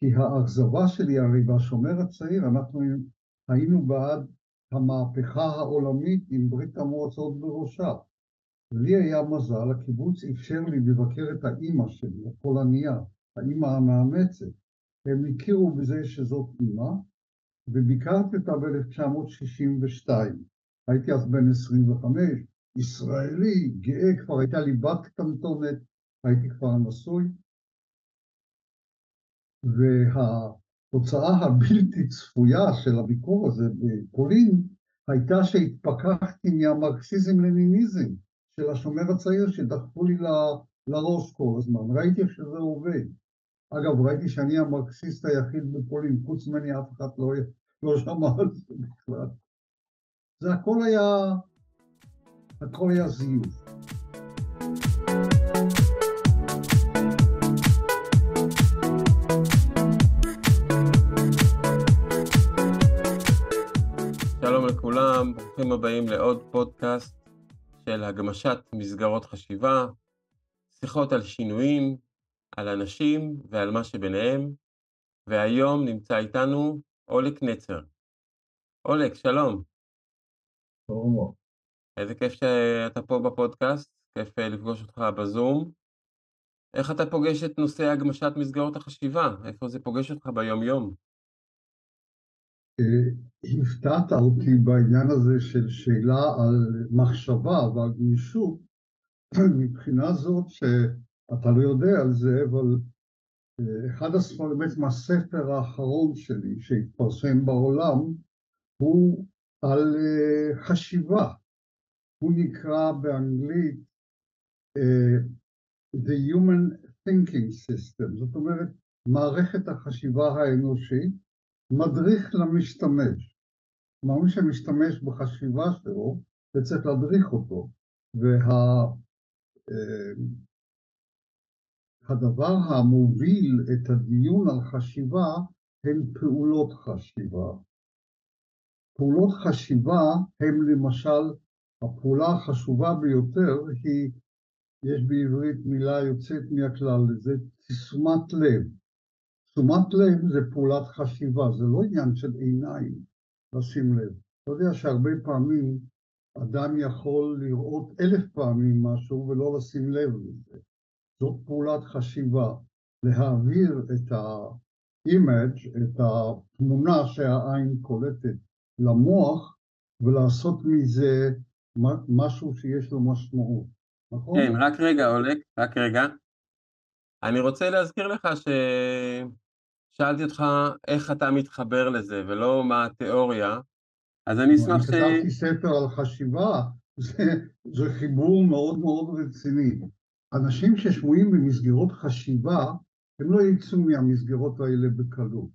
כי האכזבה שלי, הרי בשומר הצעיר אנחנו היינו בעד המהפכה העולמית עם ברית המועצות בראשה. ולי היה מזל, הקיבוץ אפשר לי לבקר את האימא שלי, הפולניה, האימא המאמצת. הם הכירו בזה שזאת אימא, וביקרתי אותה ב-1962. הייתי אז בן 25, ישראלי, גאה, כבר הייתה לי בת קטנטונת, הייתי כבר נשוי. והתוצאה הבלתי צפויה של הביקור הזה בפולין הייתה שהתפכחתי מהמרקסיזם-לניניזם של השומר הצעיר שדחפו לי לראש כל הזמן. ראיתי שזה עובד. אגב, ראיתי שאני המרקסיסט היחיד בפולין, חוץ ממני אף אחד לא, לא שמע על זה בכלל. זה הכל היה, הכל היה זיוף. לכולם, ברוכים הבאים לעוד פודקאסט של הגמשת מסגרות חשיבה, שיחות על שינויים, על אנשים ועל מה שביניהם, והיום נמצא איתנו אולק נצר. אולק, שלום. שלום. איזה כיף שאתה פה בפודקאסט, כיף אה, לפגוש אותך בזום. איך אתה פוגש את נושא הגמשת מסגרות החשיבה? איפה זה פוגש אותך ביום-יום? אה, הפתעת אותי בעניין הזה של שאלה על מחשבה ועל גמישות, מבחינה זאת שאתה לא יודע על זה, אבל אה, אחד הספרים, בעצם הספר האחרון שלי שהתפרסם בעולם, הוא על אה, חשיבה. הוא נקרא באנגלית The Human Thinking System, זאת אומרת, מערכת החשיבה האנושית, מדריך למשתמש. כלומר, מי שמשתמש בחשיבה שלו, זה צריך להדריך אותו. והדבר וה, המוביל את הדיון על חשיבה הן פעולות חשיבה. פעולות חשיבה הן למשל, הפעולה החשובה ביותר היא, יש בעברית מילה יוצאת מהכלל, זה תשומת לב. תשומת לב זה פעולת חשיבה, זה לא עניין של עיניים לשים לב. אתה יודע שהרבה פעמים אדם יכול לראות אלף פעמים משהו ולא לשים לב לזה. זאת פעולת חשיבה, להעביר את ה-image, את התמונה שהעין קולטת למוח ולעשות מזה משהו שיש לו משמעות, נכון? כן, רק רגע, אולק, רק רגע. אני רוצה להזכיר לך ש... שאלתי אותך איך אתה מתחבר לזה, ולא מה התיאוריה, אז אני אשמח ש... אני כתבתי ספר על חשיבה, זה, זה חיבור מאוד מאוד רציני. אנשים ששבויים במסגרות חשיבה, הם לא יצאו מהמסגרות האלה בקלות.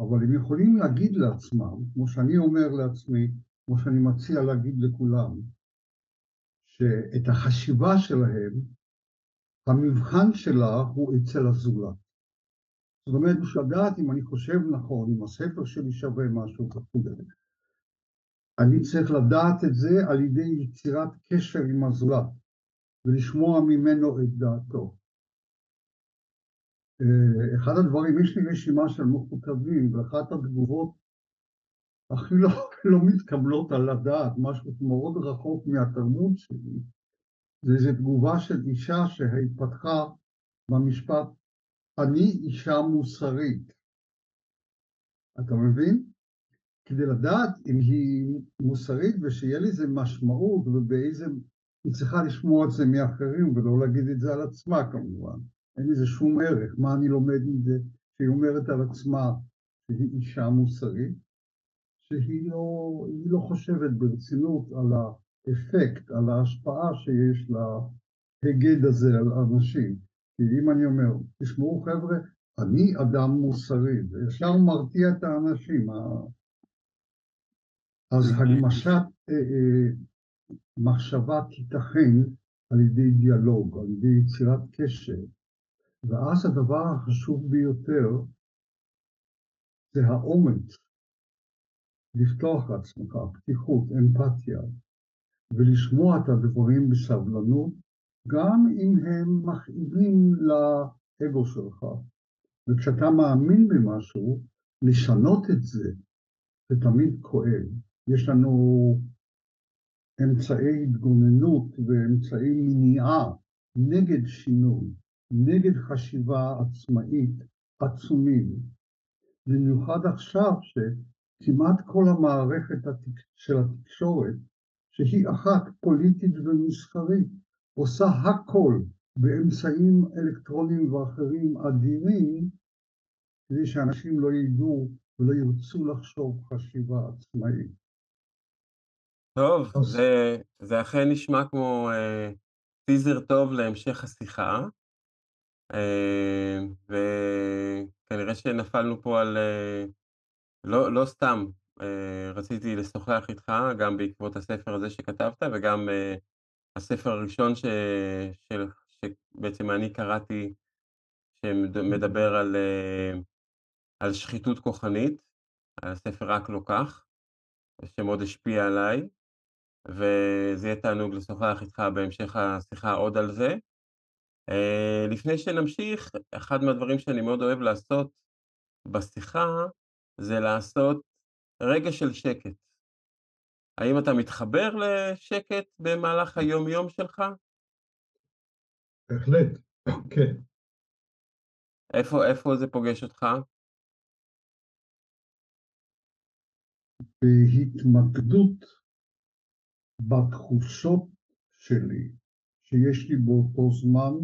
אבל הם יכולים להגיד לעצמם, כמו שאני אומר לעצמי, כמו שאני מציע להגיד לכולם, שאת החשיבה שלהם, המבחן שלה הוא אצל הזולת. זאת אומרת, בשביל לדעת אם אני חושב נכון, אם הספר שלי שווה משהו וכו'. אני צריך לדעת את זה על ידי יצירת קשר עם הזולת ולשמוע ממנו את דעתו. אה, אחד הדברים, יש לי רשימה של מכותבים, ואחת התגובות הכי לא, לא מתקבלות על הדעת, משהו מאוד רחוק מהתרבות שלי, זה איזו תגובה של אישה שהתפתחה במשפט אני אישה מוסרית. אתה מבין? כדי לדעת אם היא מוסרית ושיהיה לזה משמעות ובאיזה... היא צריכה לשמוע את זה מאחרים ולא להגיד את זה על עצמה כמובן. אין לזה שום ערך. מה אני לומד מזה שהיא אומרת על עצמה שהיא אישה מוסרית? שהיא לא, לא חושבת ברצינות על האפקט, על ההשפעה שיש להיגד הזה על אנשים. כי אם אני אומר, תשמעו חבר'ה, אני אדם מוסרי, זה ישר מרתיע את האנשים. אז הגמשת אה, אה, מחשבה תיתכן על ידי דיאלוג, על ידי יצירת קשר, ואז הדבר החשוב ביותר זה האומץ, לפתוח לעצמך, פתיחות, אמפתיה, ולשמוע את הדברים בסבלנות גם אם הם מכאיבים לאגו שלך. וכשאתה מאמין במשהו, לשנות את זה, זה תמיד כואב. יש לנו אמצעי התגוננות ואמצעי מניעה נגד שינוי, נגד חשיבה עצמאית עצומים. במיוחד עכשיו שכמעט כל המערכת של התקשורת, שהיא אחת פוליטית ומסחרית, עושה הכל באמצעים אלקטרוניים ואחרים אדירים, כדי שאנשים לא ידעו ולא ירצו לחשוב חשיבה עצמאית. טוב, זה, זה אכן נשמע כמו אה, טיזר טוב להמשך השיחה, אה, וכנראה שנפלנו פה על... אה, לא, לא סתם אה, רציתי לשוחח איתך, גם בעקבות הספר הזה שכתבת, וגם אה, הספר הראשון ש, של, שבעצם אני קראתי, שמדבר על, אה, על שחיתות כוחנית, הספר רק לא כך, שמאוד השפיע עליי. וזה יהיה תענוג לשוחח איתך בהמשך השיחה עוד על זה. Uh, לפני שנמשיך, אחד מהדברים שאני מאוד אוהב לעשות בשיחה, זה לעשות רגע של שקט. האם אתה מתחבר לשקט במהלך היום-יום שלך? בהחלט, כן. איפה, איפה זה פוגש אותך? בהתמקדות בתחושות שלי שיש לי באותו זמן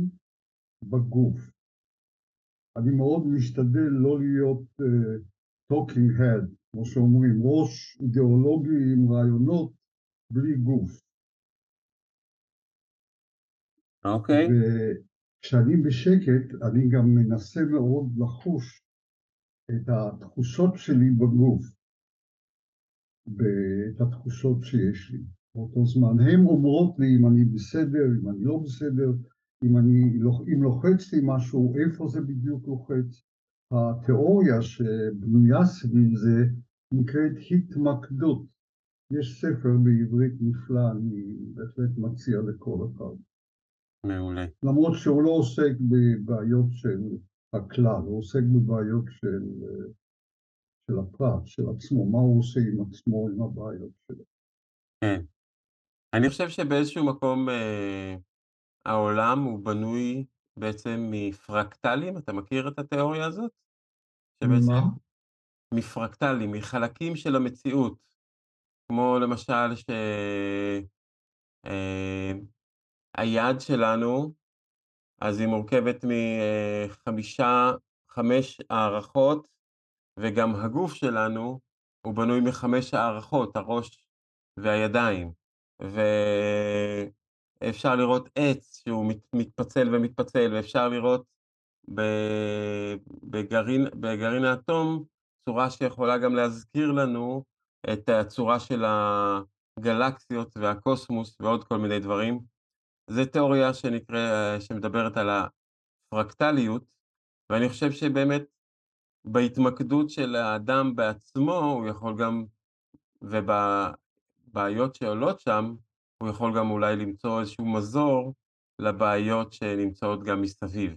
בגוף. אני מאוד משתדל לא להיות uh, talking head, כמו שאומרים, ראש אידיאולוגי עם רעיונות בלי גוף. אוקיי. Okay. וכשאני בשקט, אני גם מנסה מאוד לחוש את התחושות שלי בגוף, ואת התחושות שיש לי. באותו זמן. הן אומרות לי אם אני בסדר, אם אני לא בסדר, אם, אני, אם לוחץ לי משהו, איפה זה בדיוק לוחץ. התיאוריה שבנויה סביב זה נקראת התמקדות. יש ספר בעברית נפלא, אני בהחלט מציע לכל אחד. מעולה. למרות שהוא לא עוסק בבעיות של הכלל, הוא עוסק בבעיות של, של הפרט, של עצמו, מה הוא עושה עם עצמו, עם הבעיות שלו. כן. אני חושב שבאיזשהו מקום אה, העולם הוא בנוי בעצם מפרקטלים, אתה מכיר את התיאוריה הזאת? שבעצם מה? מפרקטלים, מחלקים של המציאות, כמו למשל שהיד אה, שלנו, אז היא מורכבת מחמישה, חמש הערכות, וגם הגוף שלנו הוא בנוי מחמש הערכות, הראש והידיים. ואפשר לראות עץ שהוא מת, מתפצל ומתפצל, ואפשר לראות בגרעין, בגרעין האטום צורה שיכולה גם להזכיר לנו את הצורה של הגלקסיות והקוסמוס ועוד כל מיני דברים. זו תיאוריה שנקרא, שמדברת על הפרקטליות, ואני חושב שבאמת בהתמקדות של האדם בעצמו, הוא יכול גם, וב... הבעיות שעולות שם, הוא יכול גם אולי למצוא איזשהו מזור לבעיות שנמצאות גם מסביב.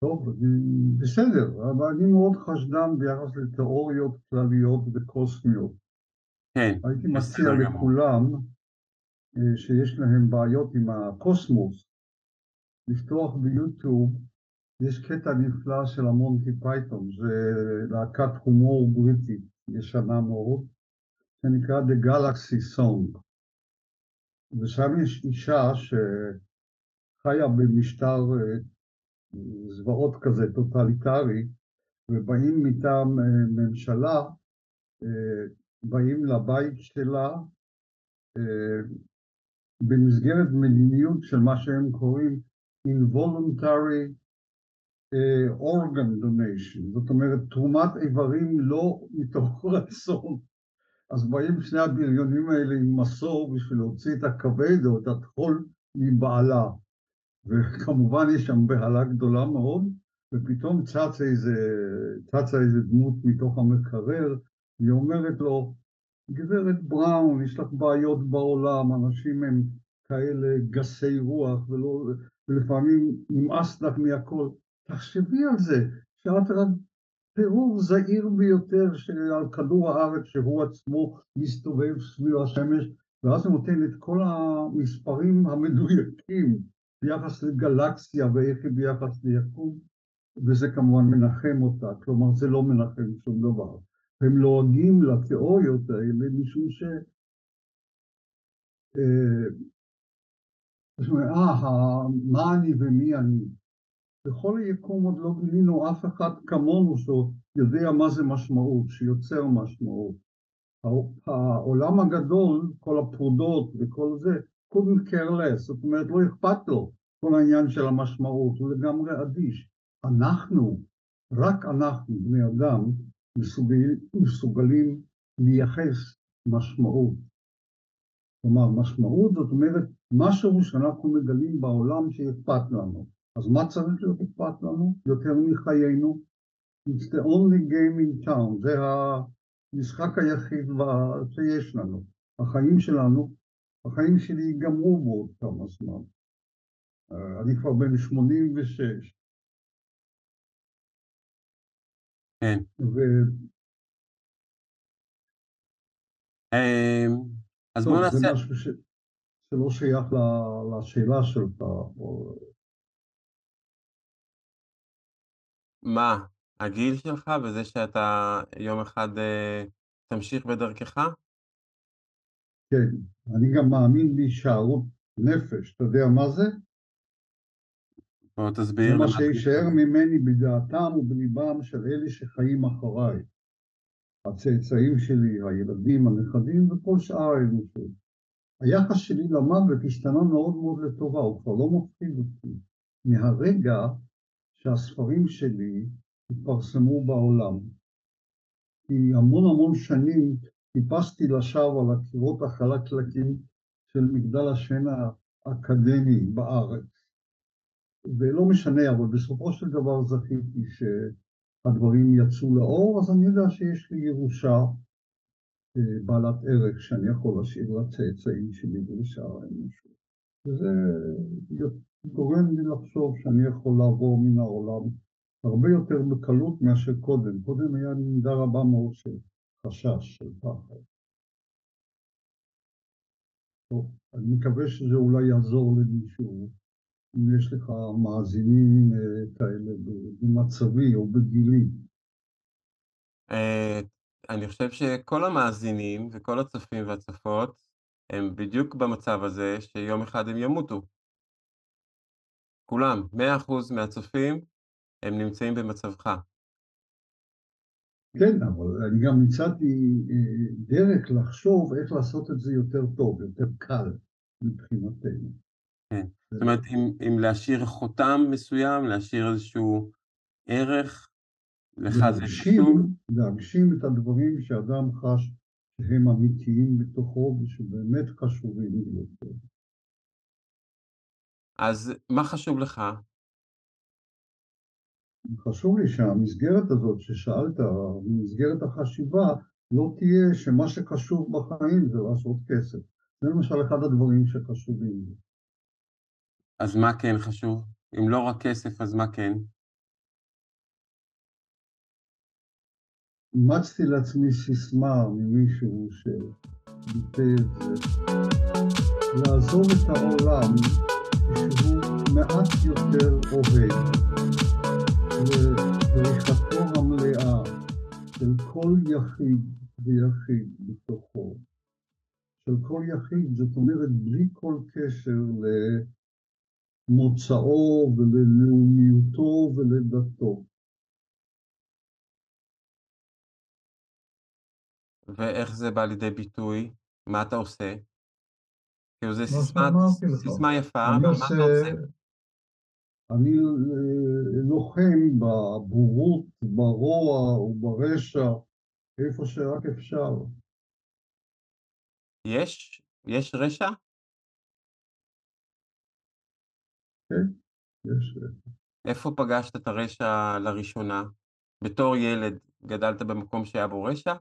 טוב, בסדר, אבל אני מאוד חשדן ביחס לתיאוריות כלליות וקוסמיות. כן, הייתי מציע לכולם אה, שיש להם בעיות עם הקוסמוס, לפתוח ביוטיוב יש קטע נפלא של המונטי פייתון, זה להקת הומור בריטית ישנה מאוד, שנקרא The Galaxy Song. ושם יש אישה שחיה במשטר אה, זוועות כזה, טוטליטרי, ובאים מטעם אה, ממשלה, אה, באים לבית שלה במסגרת מדיניות של מה שהם קוראים involuntary אורגן uh, דוניישן, זאת אומרת תרומת איברים לא מתוך רצון. אז באים שני הבריונים האלה עם מסור בשביל להוציא את הכבד או את הטחול מבעלה. וכמובן יש שם בהלה גדולה מאוד, ופתאום צצה איזה, צצה איזה דמות מתוך המקרר, היא אומרת לו, גברת בראון, יש לך בעיות בעולם, אנשים הם כאלה גסי רוח, ולא, ולפעמים נמאס לך מהכל. תחשבי על זה, שאת רק פירור זהיר ביותר על כדור הארץ, שהוא עצמו מסתובב סביב השמש, ואז הוא נותן את כל המספרים המדויקים ביחס לגלקסיה ואיך היא ביחס ליקום, וזה כמובן מנחם אותה, כלומר זה לא מנחם שום דבר. הם לועגים לתיאוריות האלה משום ש... אה, מה אני ומי אני. בכל היקום עוד לא גילינו אף אחד כמונו שיודע מה זה משמעות, שיוצר משמעות. העולם הגדול, כל הפרודות וכל זה, care less, זאת אומרת לא אכפת לו כל העניין של המשמעות, הוא לגמרי אדיש. אנחנו, רק אנחנו, בני אדם, מסוגלים, מסוגלים לייחס משמעות. כלומר, משמעות זאת אומרת משהו שאנחנו מגלים בעולם שאכפת לנו. אז מה צריך להיות אכפת לנו? יותר מחיינו? It's the only game in town, זה המשחק היחיד שיש לנו. החיים שלנו, החיים שלי ייגמרו בעוד כמה זמן. אני כבר בן 86. כן. ו... אמ, אז בוא זה נעשה... משהו ש... שלא שייך לשאלה שלך. מה, הגיל שלך וזה שאתה יום אחד אה, תמשיך בדרכך? כן, אני גם מאמין בהישארות נפש, אתה יודע מה זה? בוא זה תסביר מה למה... שישאר ממני בדעתם ובליבם של אלה שחיים אחריי. הצאצאים שלי, הילדים, הנכדים וכל שאר האנושות. היחס שלי למוות השתנה מאוד מאוד לטובה, הוא כבר לא מפחיד אותי. מהרגע שהספרים שלי התפרסמו בעולם. כי המון המון שנים טיפסתי לשווא על הקירות החלקלקים של מגדל השן האקדמי בארץ. ולא משנה, אבל בסופו של דבר זכיתי שהדברים יצאו לאור, אז אני יודע שיש לי ירושה אה, בעלת ערך שאני יכול להשאיר לצאצאים שלי ולשאר האנושות. וזה גורם לי לחשוב שאני יכול לעבור מן העולם הרבה יותר בקלות מאשר קודם. קודם היה לי מידה רבה מאוד של חשש, של פחד. טוב, אני מקווה שזה אולי יעזור למישהו. אם יש לך מאזינים אה, כאלה במצבי או בגילי. אה, אני חושב שכל המאזינים וכל הצופים והצופות הם בדיוק במצב הזה שיום אחד הם ימותו. כולם, 100% מהצופים הם נמצאים במצבך. כן, אבל אני גם הצעתי אה, דרך לחשוב איך לעשות את זה יותר טוב, יותר קל מבחינתנו. כן. זאת אומרת, אם, אם להשאיר חותם מסוים, להשאיר איזשהו ערך, לך זה חשוב. להגשים את הדברים שאדם חש שהם אמיתיים בתוכו ושבאמת חשובים ביותר. אז מה חשוב לך? חשוב לי שהמסגרת הזאת ששאלת, מסגרת החשיבה, לא תהיה שמה שחשוב בחיים זה לעשות כסף. זה למשל אחד הדברים שחשובים לי. אז מה כן חשוב? אם לא רק כסף, אז מה כן? אימצתי לעצמי סיסמה ממישהו שביטא את זה, לעזוב את העולם שהוא מעט יותר אוהב, לפריחתו המלאה של כל יחיד ויחיד בתוכו. של כל יחיד, זאת אומרת בלי כל קשר למוצאו וללאומיותו ולדתו. ואיך זה בא לידי ביטוי? מה אתה עושה? כאילו זה מה סיסמה, יפה, אבל מה אתה עושה? אני אה, לוחם בבורות, ברוע וברשע, איפה שרק אפשר. יש? יש רשע? יש, איפה פגשת את הרשע לראשונה? בתור ילד גדלת במקום שהיה בו רשע?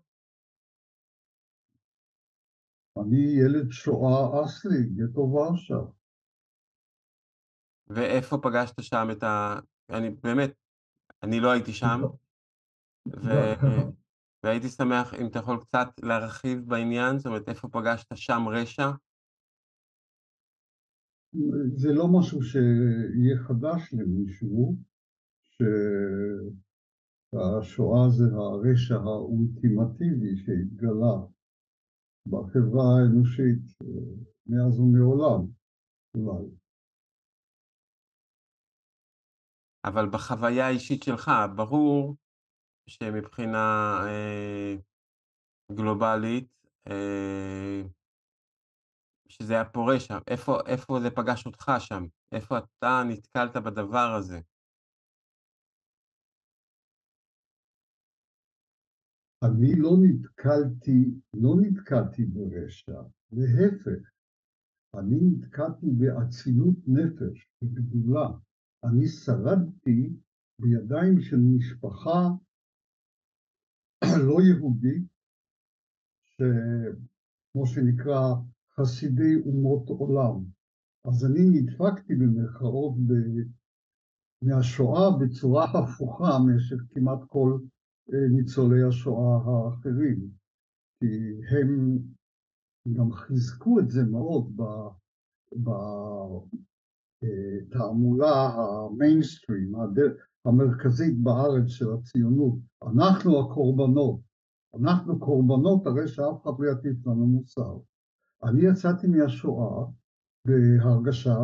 אני ילד שואה אסלי, גטו ורשה. ואיפה פגשת שם את ה... אני באמת, אני לא הייתי שם, ו... והייתי שמח אם אתה יכול קצת להרחיב בעניין, זאת אומרת, איפה פגשת שם רשע? זה לא משהו שיהיה חדש למישהו, שהשואה זה הרשע האולטימטיבי שהתגלה בחברה האנושית מאז ומעולם, אולי. אבל בחוויה האישית שלך, ברור שמבחינה אה, גלובלית, אה, שזה היה פורה שם, איפה, איפה זה פגש אותך שם? איפה אתה נתקלת בדבר הזה? אני לא נתקלתי, לא נתקלתי ברשע, להפך, אני נתקלתי באצילות נפש, בגדולה. אני שרדתי בידיים של משפחה לא יהודית, שכמו שנקרא חסידי אומות עולם. אז אני נדפקתי במרכאות ב... מהשואה בצורה הפוכה מאשר כמעט כל ניצולי השואה האחרים, כי הם גם חיזקו את זה מאוד בתעמולה המיינסטרים, המרכזית בארץ של הציונות. אנחנו הקורבנות, אנחנו קורבנות, הרי שאף אחד לא יטיף לנו מוסר. אני יצאתי מהשואה בהרגשה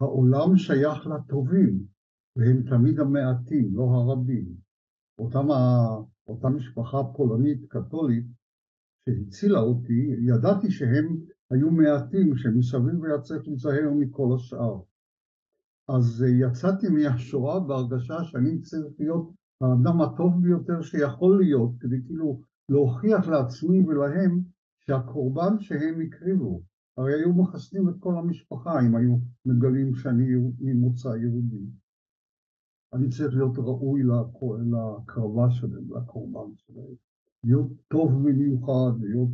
שהעולם שייך לטובים, והם תמיד המעטים, לא הרבים. אותם, אותה משפחה פולנית קתולית שהצילה אותי, ידעתי שהם היו מעטים, שמסביב היה צריך להיזהר מכל השאר. אז יצאתי מהשואה בהרגשה שאני צריך להיות האדם הטוב ביותר שיכול להיות, כדי כאילו להוכיח לעצמי ולהם שהקורבן שהם הקריבו, הרי היו מחסנים את כל המשפחה אם היו מגלים שאני ממוצא יהודי. אני צריך להיות ראוי להקרבה שלהם, לקורבן שלהם. להיות טוב במיוחד, להיות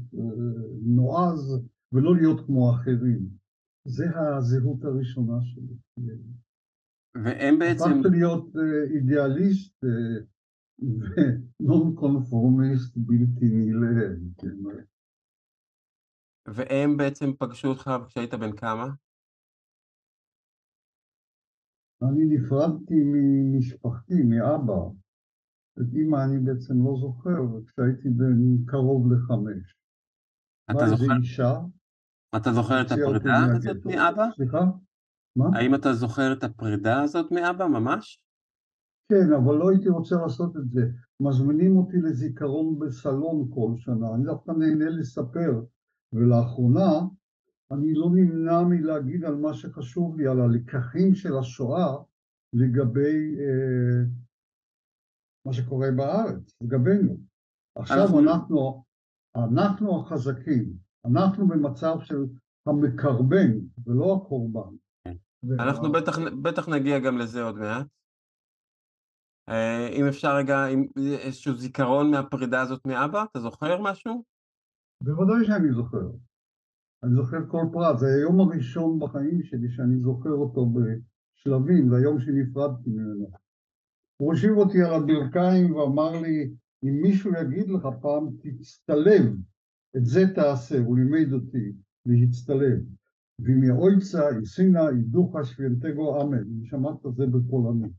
נועז, ולא להיות כמו אחרים. זה הזהות הראשונה שלי. והם בעצם... הפכת להיות אידיאליסט ונון קונפורמיסט בלתי נלאה. והם בעצם פגשו אותך כשהיית בן כמה? אני נפרדתי ממשפחתי, מאבא. את אימא אני בעצם לא זוכר, כשהייתי בן קרוב לחמש. אתה זוכר? איזה אישה. אתה זוכר את הפרידה הזאת מאבא? סליחה? מה? האם אתה זוכר את הפרידה הזאת מאבא ממש? כן, אבל לא הייתי רוצה לעשות את זה. מזמינים אותי לזיכרון בסלון כל שנה, אני דווקא נהנה לספר. ולאחרונה אני לא נמנע מלהגיד על מה שחשוב לי, על הלקחים של השואה לגבי אה, מה שקורה בארץ, לגבינו. עכשיו אנחנו, אנחנו, אנחנו החזקים, אנחנו במצב של המקרבן ולא הקורבן. אנחנו וה... בטח, בטח נגיע גם לזה עוד מעט. אם אפשר רגע, איזשהו זיכרון מהפרידה הזאת מאבא, אתה זוכר משהו? בוודאי שאני זוכר. אני זוכר כל פרט, זה היום הראשון בחיים שלי שאני זוכר אותו בשלבים, זה היום שנפרדתי ממנו. הוא הושיב אותי על הברכיים ואמר לי, אם מישהו יגיד לך פעם, תצטלם, את זה תעשה, הוא לימד אותי להצטלם. ואם יאויצה, יסינה, ידוחה, שווינטגו, אמן. אני שמעת את זה בפולנית.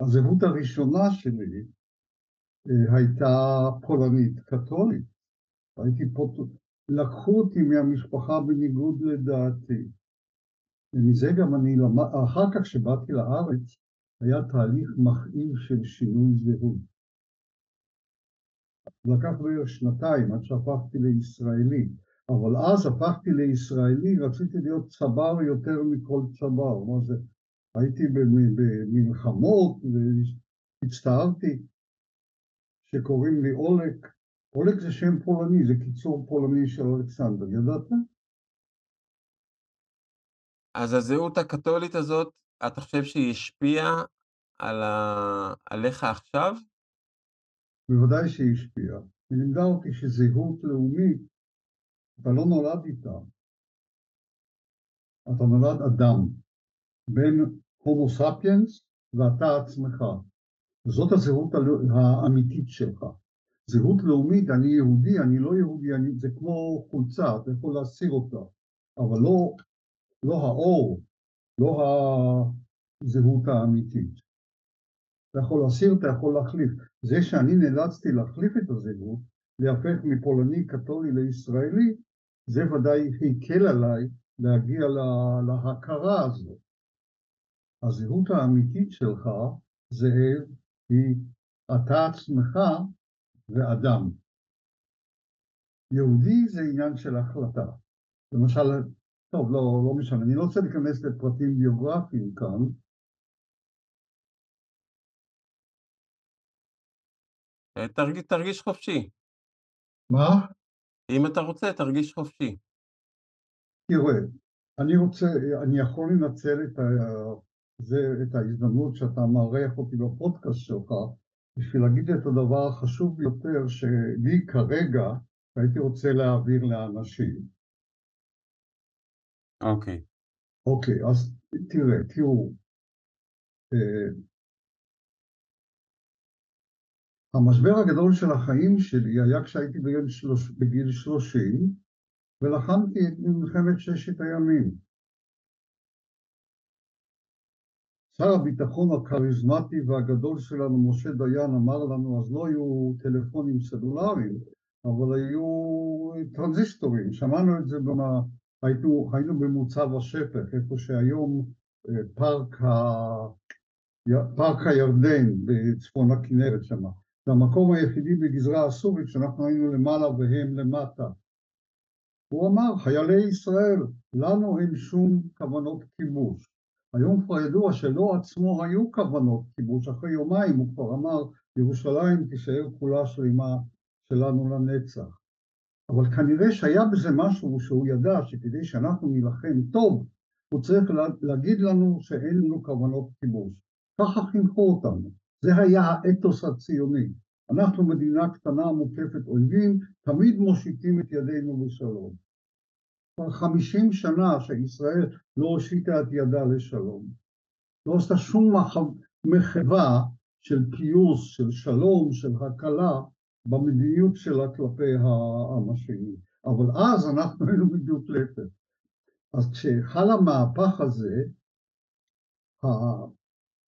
הזהות הראשונה שלי הייתה פולנית קתולית. הייתי לקחו אותי מהמשפחה בניגוד לדעתי. ומזה גם אני למד, אחר כך שבאתי לארץ, היה תהליך מכאיב של שינוי זהות. לקח בערך שנתיים עד שהפכתי לישראלי, אבל אז הפכתי לישראלי, רציתי להיות צבר יותר מכל צבר, מה זה, הייתי במלחמות והצטערתי שקוראים לי אולק, אולק זה שם פולני, זה קיצור פולני של אלכסנדר, ידעת? אז הזהות הקתולית הזאת, אתה חושב שהיא השפיעה על ה... עליך עכשיו? בוודאי שהיא השפיעה. היא לימדה אותי שזהות לאומית, אתה לא נולד איתה, אתה נולד אדם, בין הומו ספיאנס ואתה עצמך. זאת הזהות האמיתית שלך. זהות לאומית, אני יהודי, אני לא יהודי, אני, זה כמו חולצה, אתה יכול להסיר אותה, אבל לא, לא האור, לא הזהות האמיתית. אתה יכול להסיר, אתה יכול להחליף. זה שאני נאלצתי להחליף את הזהות, להפך מפולני קתולי לישראלי, זה ודאי הקל עליי להגיע לה, להכרה הזאת. הזהות האמיתית שלך, זאב, היא אתה עצמך ואדם. יהודי זה עניין של החלטה. למשל, טוב, לא, לא משנה, אני לא רוצה להיכנס לפרטים ביוגרפיים כאן. אה, תרגיש, תרגיש חופשי. מה? אם אתה רוצה, תרגיש חופשי. תראה, אני רוצה, אני יכול לנצל את, ה, זה, את ההזדמנות שאתה מארח אותי בפודקאסט שלך בשביל להגיד את הדבר החשוב ביותר שלי כרגע הייתי רוצה להעביר לאנשים. אוקיי. Okay. אוקיי, okay, אז תראה, תראו, אה, המשבר הגדול של החיים שלי היה כשהייתי בגיל, שלוש, בגיל 30 ולחמתי את מלחמת ששת הימים. שר הביטחון הכריזמטי והגדול שלנו, משה דיין, אמר לנו, אז לא היו טלפונים סלולריים, אבל היו טרנזיסטורים, שמענו את זה, במה, היינו, היינו במוצב השפך, איפה שהיום אה, פארק, ה... פארק הירדן בצפון הכנרת שם. זה המקום היחידי בגזרה הסורית שאנחנו היינו למעלה והם למטה. הוא אמר, חיילי ישראל, לנו אין שום כוונות כיבוש. היום כבר ידוע שלא עצמו היו כוונות כיבוש, אחרי יומיים הוא כבר אמר, ירושלים תישאר כולה שלמה שלנו לנצח. אבל כנראה שהיה בזה משהו שהוא ידע שכדי שאנחנו נילחם טוב, הוא צריך להגיד לנו שאין לנו כוונות כיבוש. ככה חינכו אותנו. זה היה האתוס הציוני. אנחנו מדינה קטנה מוקפת אויבים, תמיד מושיטים את ידינו לשלום. כבר חמישים שנה שישראל לא הושיטה את ידה לשלום. לא עשתה שום מחווה של פיוס, של שלום, של הקלה, במדיניות שלה כלפי העם השני. אבל אז אנחנו היינו בדיוק להפך. אז כשחל המהפך הזה,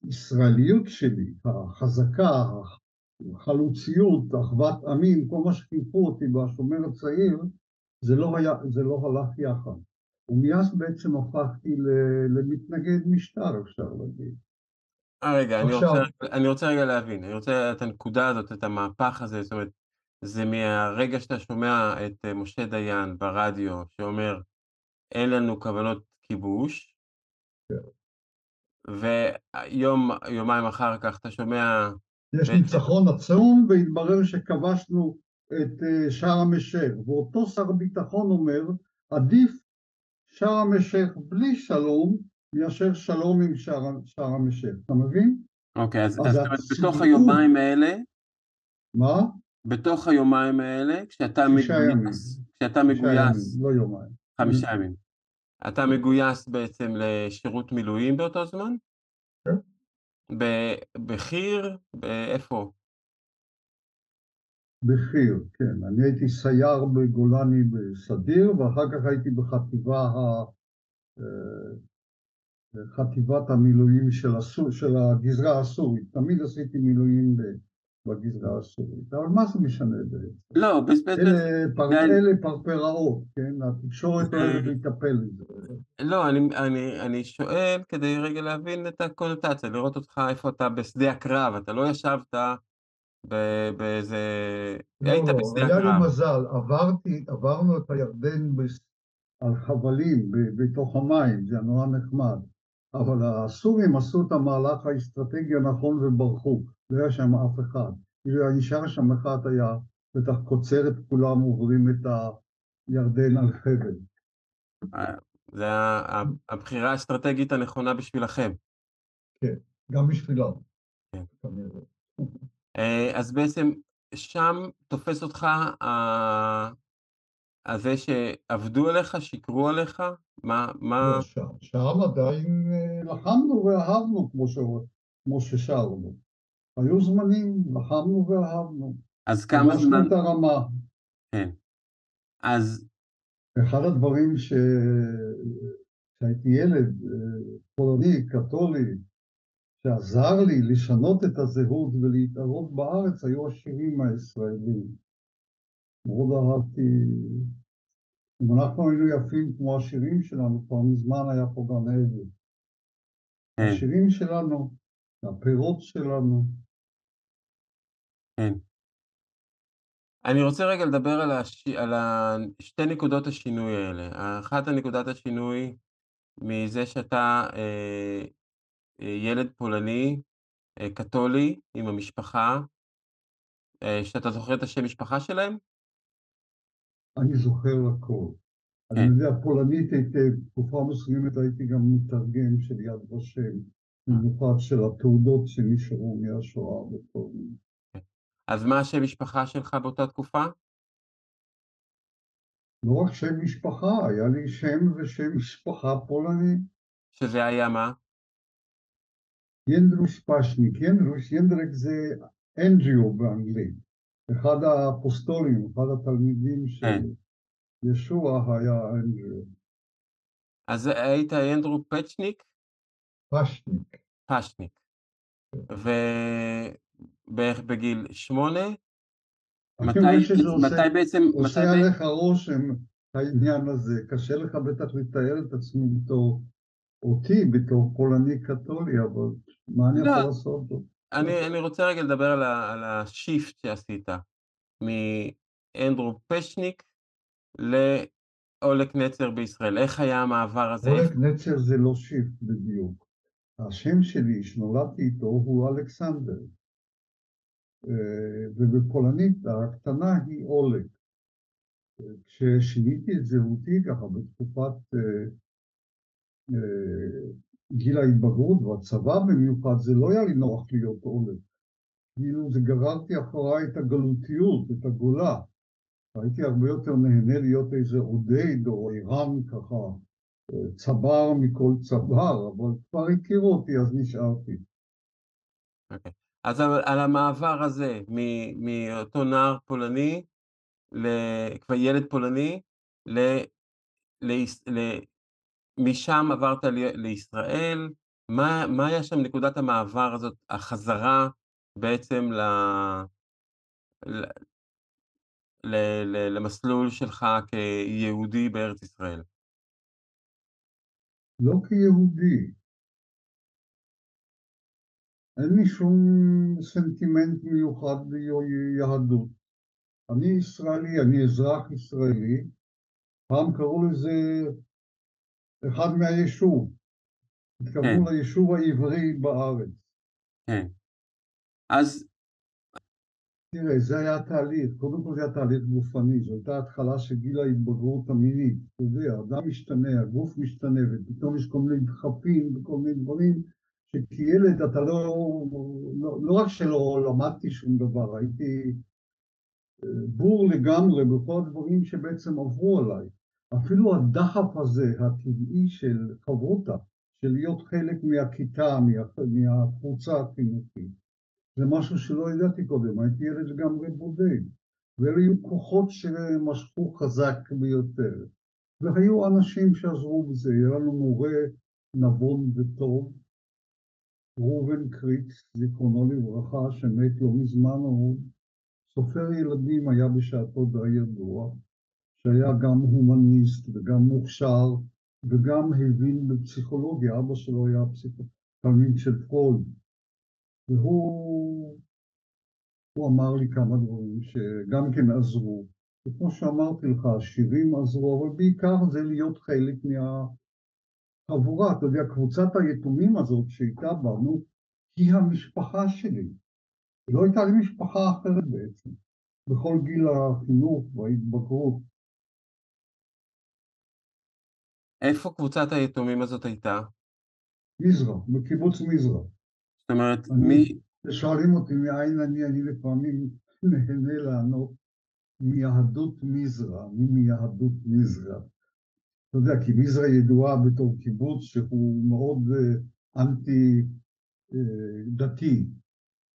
הישראליות שלי, החזקה, החלוציות, אחוות עמים, כל מה שחינכו אותי בשומר הצעיר, זה לא, היה, זה לא הלך יחד. ומאז בעצם הפכתי למתנגד משטר, אפשר להגיד. אה, רגע. אני, רוצה, אני רוצה רגע להבין, אני רוצה את הנקודה הזאת, את המהפך הזה, זאת אומרת, זה מהרגע שאתה שומע את אה, משה דיין ברדיו, שאומר, אין לנו כוונות כיבוש, כן. ויום, יומיים אחר כך אתה שומע... יש. ניצחון עצום, והתברר שכבשנו את אה, שארם א-שייח, ואותו שר ביטחון אומר, עדיף שארם א-שייח בלי שלום, מאשר שלום עם שארם א-שייח, אתה מבין? אוקיי, אז, אז, אז בתוך היומיים האלה... מה? בתוך היומיים האלה, כשאתה מגויס, כשאתה מגויס... לא יומיים. חמישה ימים. אתה מגויס בעצם לשירות מילואים באותו זמן? כן. בחי"ר? באיפה? בחי"ר, כן. אני הייתי סייר בגולני בסדיר, ואחר כך הייתי בחטיבה ה... אה, חטיבת המילואים של, הסור, של הגזרה הסורית. תמיד עשיתי מילואים בגזרה הסורית, אבל מה זה משנה בעצם? לא, בסדר. אלה, פר... אלה פרפראות, כן? התקשורת אוהבת להיטפל לזה. לא, אני, אני, אני שואל כדי רגע להבין את הקונוטציה, לראות אותך איפה אתה בשדה הקרב, אתה לא ישבת באיזה... לא, היית בשדה הקרב. היה לי מזל, עברתי, עברנו את הירדן על חבלים בתוך המים, זה נורא נחמד. אבל הסורים עשו את המהלך האסטרטגי הנכון וברחו, לא היה שם אף אחד. כאילו נשאר שם אחד היה, בטח קוצר את כולם עוברים את הירדן על חבל. זה הבחירה האסטרטגית הנכונה בשבילכם. כן, גם בשבילם. כן. אה, אז בעצם שם תופס אותך ה הזה שעבדו עליך, שיקרו עליך? מה מה לא, שם שם עדיין אה, לחמנו ואהבנו כמו ש... כמו ששרנו. היו זמנים, לחמנו ואהבנו. אז כמה זמן... את הרמה. כן. אז אחד הדברים ש... כשהייתי ילד אה, פולני, קתולי, שעזר לי לשנות את הזהות ולהתערות בארץ, היו השירים הישראלים. מאוד אהבתי, אם אנחנו היינו יפים כמו השירים שלנו, כבר מזמן היה פה גן עדן. כן, השירים שלנו, הפירות שלנו, כן. אני רוצה רגע לדבר על, הש... על ה... שתי נקודות השינוי האלה. אחת הנקודת השינוי מזה שאתה אה, ילד פולני, אה, קתולי, עם המשפחה, אה, שאתה זוכר את השם משפחה שלהם? אני זוכר הכל. כן. אני יודע פולנית היטב, תקופה מסוימת הייתי גם מתרגם של יד ושם, במיוחד של התעודות שנשארו מהשואה בפולנית. אז מה השם משפחה שלך באותה תקופה? לא רק שם משפחה, היה לי שם ושם משפחה פולני. שזה היה מה? ינדרוש פשניק, ינדרוש, ינדרק זה אנג'יו באנגלית. אחד האפוסטולים, אחד התלמידים של. ישוע היה אנג'יו. אז היית ינדרו פצ'ניק? פשניק. פשניק. ובערך בגיל שמונה? מתי, מתי בעצם, עושה מתי עליך רושם העניין הזה. קשה לך בטח לתאר את עצמי בתור, אותי בתור פולני קתולי, אבל מה אני לא. יכול לעשות? אני, אני רוצה רגע לדבר על, ה shift שעשית מאנדרו פשניק לאולק נצר בישראל. איך היה המעבר הזה? אולג נצר זה לא שיפט בדיוק. השם שלי, שנולדתי איתו, הוא אלכסנדר. אה, ובפולנית הקטנה היא אולק. אה, כששיניתי את זהותי ככה בתקופת אה, גיל ההתבגרות והצבא במיוחד, זה לא היה לי נוח להיות אולג. כאילו זה גררתי אחריי את הגלותיות, את הגולה. הייתי הרבה יותר נהנה להיות איזה עודד או איראן ככה, אה, צבר מכל צבר, אבל כבר הכירו אותי אז נשארתי. אוקיי. אז על, על המעבר הזה מאותו נער פולני, ל- כבר ילד פולני, ל, ליס- ל, משם עברת לישראל, מה, מה היה שם נקודת המעבר הזאת, החזרה בעצם ל, ל, ל, ל, למסלול שלך כיהודי בארץ ישראל? לא כיהודי. אין לי שום סנטימנט מיוחד ליהדות. אני ישראלי, אני אזרח ישראלי. פעם קראו לזה אחד מהיישוב. התכוונו כן. ליישוב העברי בארץ. כן. אז, תראה, זה היה תהליך, קודם כל זה היה תהליך גופני, זו הייתה התחלה של גיל ההתבגרות המינית. אתה יודע, אדם משתנה, הגוף משתנה, ופתאום יש כל מיני דחפים וכל מיני דברים, שכילד אתה לא, לא, לא רק שלא למדתי שום דבר, הייתי אה, בור לגמרי בכל הדברים שבעצם עברו עליי. אפילו הדחף הזה, הטבעי של חברותא, של להיות חלק מהכיתה, מה- מהקבוצה החינוכית. זה משהו שלא ידעתי קודם, הייתי ילד לגמרי בודד. ואלה היו כוחות שמשכו חזק ביותר. והיו אנשים שעזרו בזה, היה לנו מורה נבון וטוב, ראובן קריץ, זיכרונו לברכה, שמת לא מזמן, הוא סופר ילדים, היה בשעתו די ידוע, שהיה גם הומניסט וגם מוכשר וגם הבין בפסיכולוגיה, אבא שלו היה פסיכו... תלמיד של פרויד. והוא הוא אמר לי כמה דברים שגם כן עזרו. וכמו שאמרתי לך, השירים עזרו, אבל בעיקר זה להיות חלק מהחבורה. אתה יודע, קבוצת היתומים הזאת שאיתה באנו, היא המשפחה שלי. לא הייתה לי משפחה אחרת בעצם, בכל גיל החינוך וההתבגרות. איפה קבוצת היתומים הזאת הייתה? מזרע, בקיבוץ מזרע. זאת אומרת, מי... שואלים אותי מאין אני, אני לפעמים נהנה לענות מיהדות מזרע, מי מיהדות מזרע. אתה יודע, כי מזרע ידועה בתור קיבוץ שהוא מאוד אנטי דתי.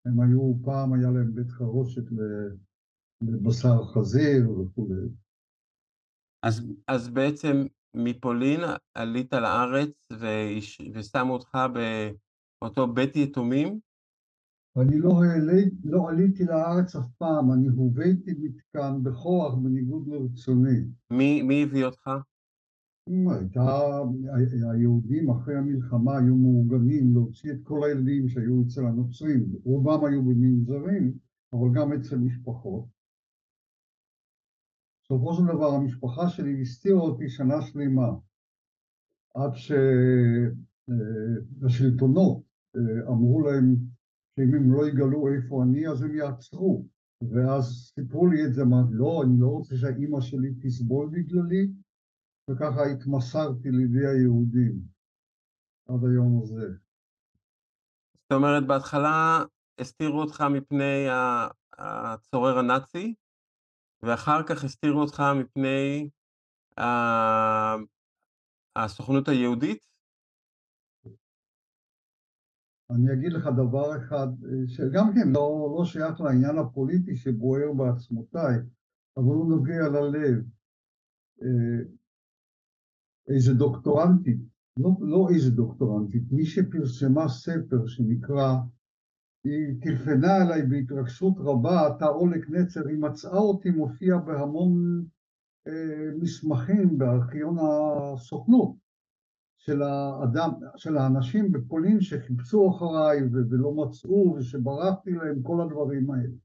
הם היו, פעם היה להם בית חרושת לבשר חזיר וכולי. אז, אז בעצם מפולין עלית לארץ ושמו אותך באותו בית יתומים? אני לא, העלי, לא עליתי לארץ אף פעם, אני הובאתי מכאן בכוח בניגוד לרצוני. מי, מי הביא אותך? הייתה, היהודים אחרי המלחמה היו מאורגנים להוציא את כל הילדים שהיו אצל הנוצרים, רובם היו במנזרים, אבל גם אצל משפחות. בסופו של דבר המשפחה שלי הסתירה אותי שנה שלמה, עד שהשלטונות אה, אמרו להם שאם הם לא יגלו איפה אני, אז הם יעצרו. ואז סיפרו לי את זה, אמרתי, לא, אני לא רוצה שהאימא שלי תסבול בגללי, וככה התמסרתי לידי היהודים עד היום הזה. זאת אומרת, בהתחלה הסתירו אותך מפני הצורר הנאצי, ואחר כך הסתירו אותך מפני הסוכנות היהודית? אני אגיד לך דבר אחד, שגם כן לא, לא שייך לעניין הפוליטי שבוער בעצמותיי, אבל הוא נוגע ללב. איזה דוקטורנטית, לא, לא איזה דוקטורנטית, מי שפרסמה ספר שנקרא, היא טלפנה אליי בהתרגשות רבה, אתה עולק נצר, היא מצאה אותי מופיע בהמון אה, מסמכים בארכיון הסוכנות של האדם, של האנשים בפולין שחיפשו אחריי ולא מצאו ושברחתי להם, כל הדברים האלה.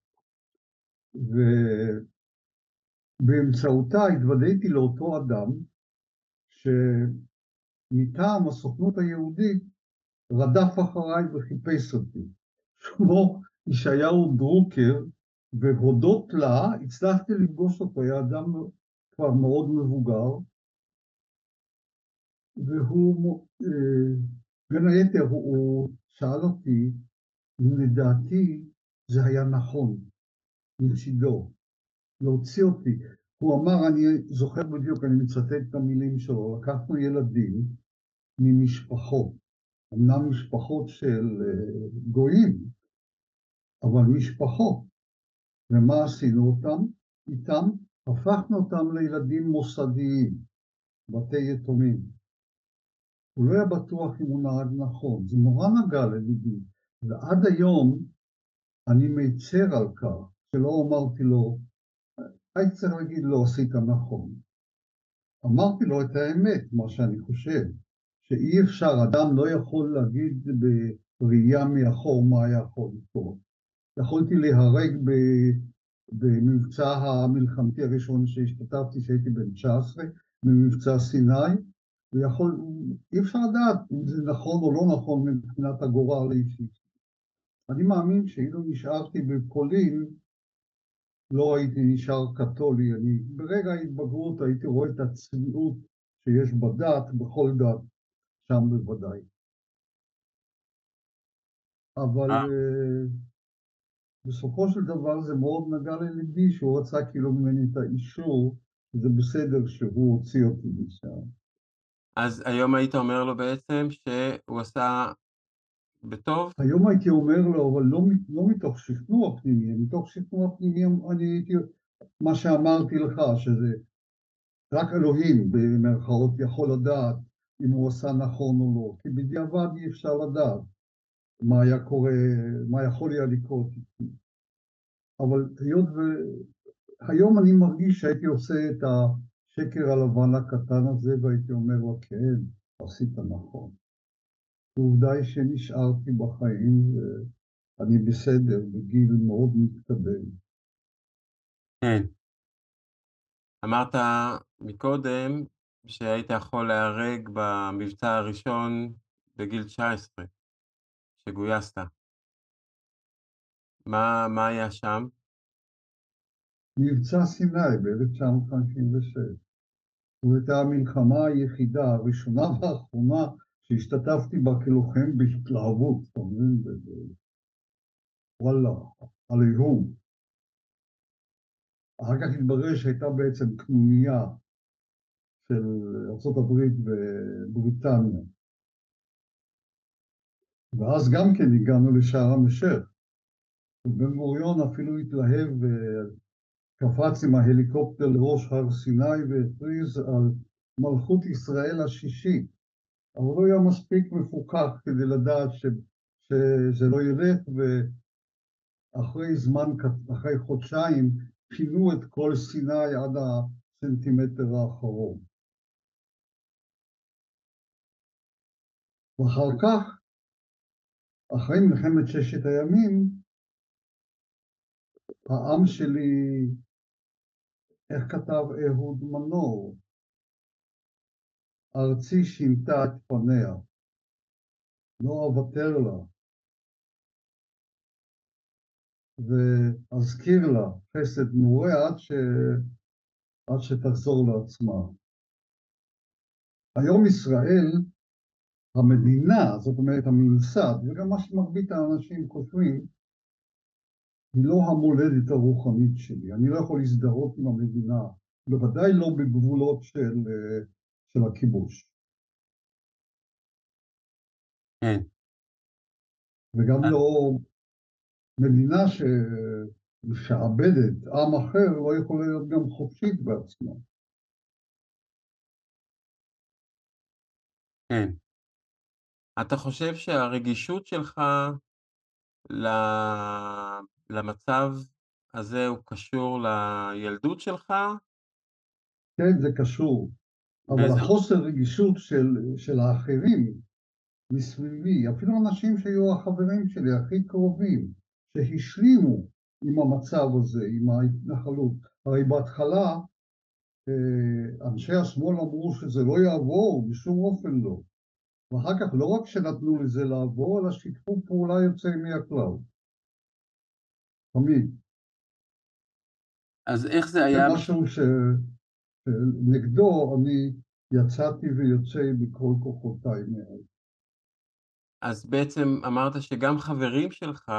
ובאמצעותה התוודעתי לאותו אדם שמטעם הסוכנות היהודית רדף אחריי וחיפש אותי. שמו ישעיהו דרוקר, והודות לה הצלחתי לפגוש אותו, היה אדם כבר מאוד מבוגר, והוא, אה, בין היתר, הוא שאל אותי אם לדעתי זה היה נכון מצידו להוציא אותי. הוא אמר, אני זוכר בדיוק, אני מצטט את המילים שלו, לקחנו ילדים ממשפחות, אמנם משפחות של אה, גויים, אבל משפחות. ומה עשינו אותם? איתם הפכנו אותם לילדים מוסדיים, בתי יתומים. הוא לא היה בטוח אם הוא נהג נכון, זה נורא נגע לליבי, ועד היום אני מצר על כך שלא אמרתי לו, הייתי צריך להגיד לא עשית נכון. אמרתי לו את האמת, מה שאני חושב, שאי אפשר, אדם לא יכול להגיד בראייה מאחור מה יכול לקרות. יכולתי להיהרג במבצע המלחמתי הראשון שהשתתפתי, שהייתי בן 19, במבצע סיני, ויכול, אי אפשר לדעת אם זה נכון או לא נכון מבחינת הגורל האישי. אני מאמין שאילו נשארתי בפולין, לא הייתי נשאר קתולי, אני ברגע ההתבגרות הייתי רואה את הצניעות שיש בדת, בכל דת, שם בוודאי. אבל בסופו של דבר זה מאוד נגע לליבי שהוא רצה כאילו ממני את האישור, זה בסדר שהוא הוציא אותי משם. אז היום היית אומר לו בעצם שהוא עשה בטוב? היום הייתי אומר לו, אבל לא, לא מתוך שכנוע פנימי, מתוך שכנוע פנימי אני הייתי, מה שאמרתי לך, שזה רק אלוהים במרכאות יכול לדעת אם הוא עשה נכון או לא, כי בדיעבד אי אפשר לדעת מה היה קורה, מה יכול היה לקרות איתי. אבל היות והיום אני מרגיש שהייתי עושה את השקר הלבן הקטן הזה והייתי אומר לו, כן, עשית נכון. העובדה היא שנשארתי בחיים ואני בסדר, בגיל מאוד מתקדם. כן. אמרת מקודם שהיית יכול להיהרג במבצע הראשון בגיל 19, שגויסת. מה, מה היה שם? מבצע סיני ב-1956. זו הייתה המלחמה היחידה, הראשונה והאחרונה שהשתתפתי בה כלוחם בהתלהבות, אתה מבין? וואלה, עליהום. אחר כך התברר שהייתה בעצם קנוניה של ארה"ב ובריטניה. ואז גם כן הגענו לשער המשך. ובן גוריון אפילו התלהב וקפץ עם ההליקופטר לראש הר סיני והכריז על מלכות ישראל השישית. אבל הוא לא היה מספיק מפוכח כדי לדעת ש, שזה לא ילך, ואחרי זמן, אחרי חודשיים, פינו את כל סיני עד הסנטימטר האחרון. ואחר כך, אחרי מלחמת ששת הימים, העם שלי, איך כתב אהוד מנור, ארצי שינתה את פניה, לא אוותר לה, ואזכיר לה חסד מעורה עד, ש... עד שתחזור לעצמה. היום ישראל, המדינה, זאת אומרת הממסד, וגם מה שמרבית האנשים חושבים, היא לא המולדת הרוחנית שלי. אני לא יכול להזדהות עם המדינה, בוודאי לא בגבולות של, של הכיבוש. כן. וגם לא מדינה שמשעבדת עם אחר לא יכולה להיות גם חופשית בעצמה. כן. אתה חושב שהרגישות שלך למצב הזה הוא קשור לילדות שלך? כן, זה קשור. אבל החוסר רגישות של, של האחרים מסביבי, אפילו אנשים שהיו החברים שלי הכי קרובים, שהשלימו עם המצב הזה, עם ההתנחלות. הרי בהתחלה אה, אנשי השמאל אמרו שזה לא יעבור, בשום אופן לא. ואחר כך לא רק שנתנו לזה לעבור, אלא שיתפו פעולה יוצאי מהכלל. תמיד. אז איך זה היה... זה משהו שנגדו אני יצאתי ויוצא בכל כוחותיי מאז. אז בעצם אמרת שגם חברים שלך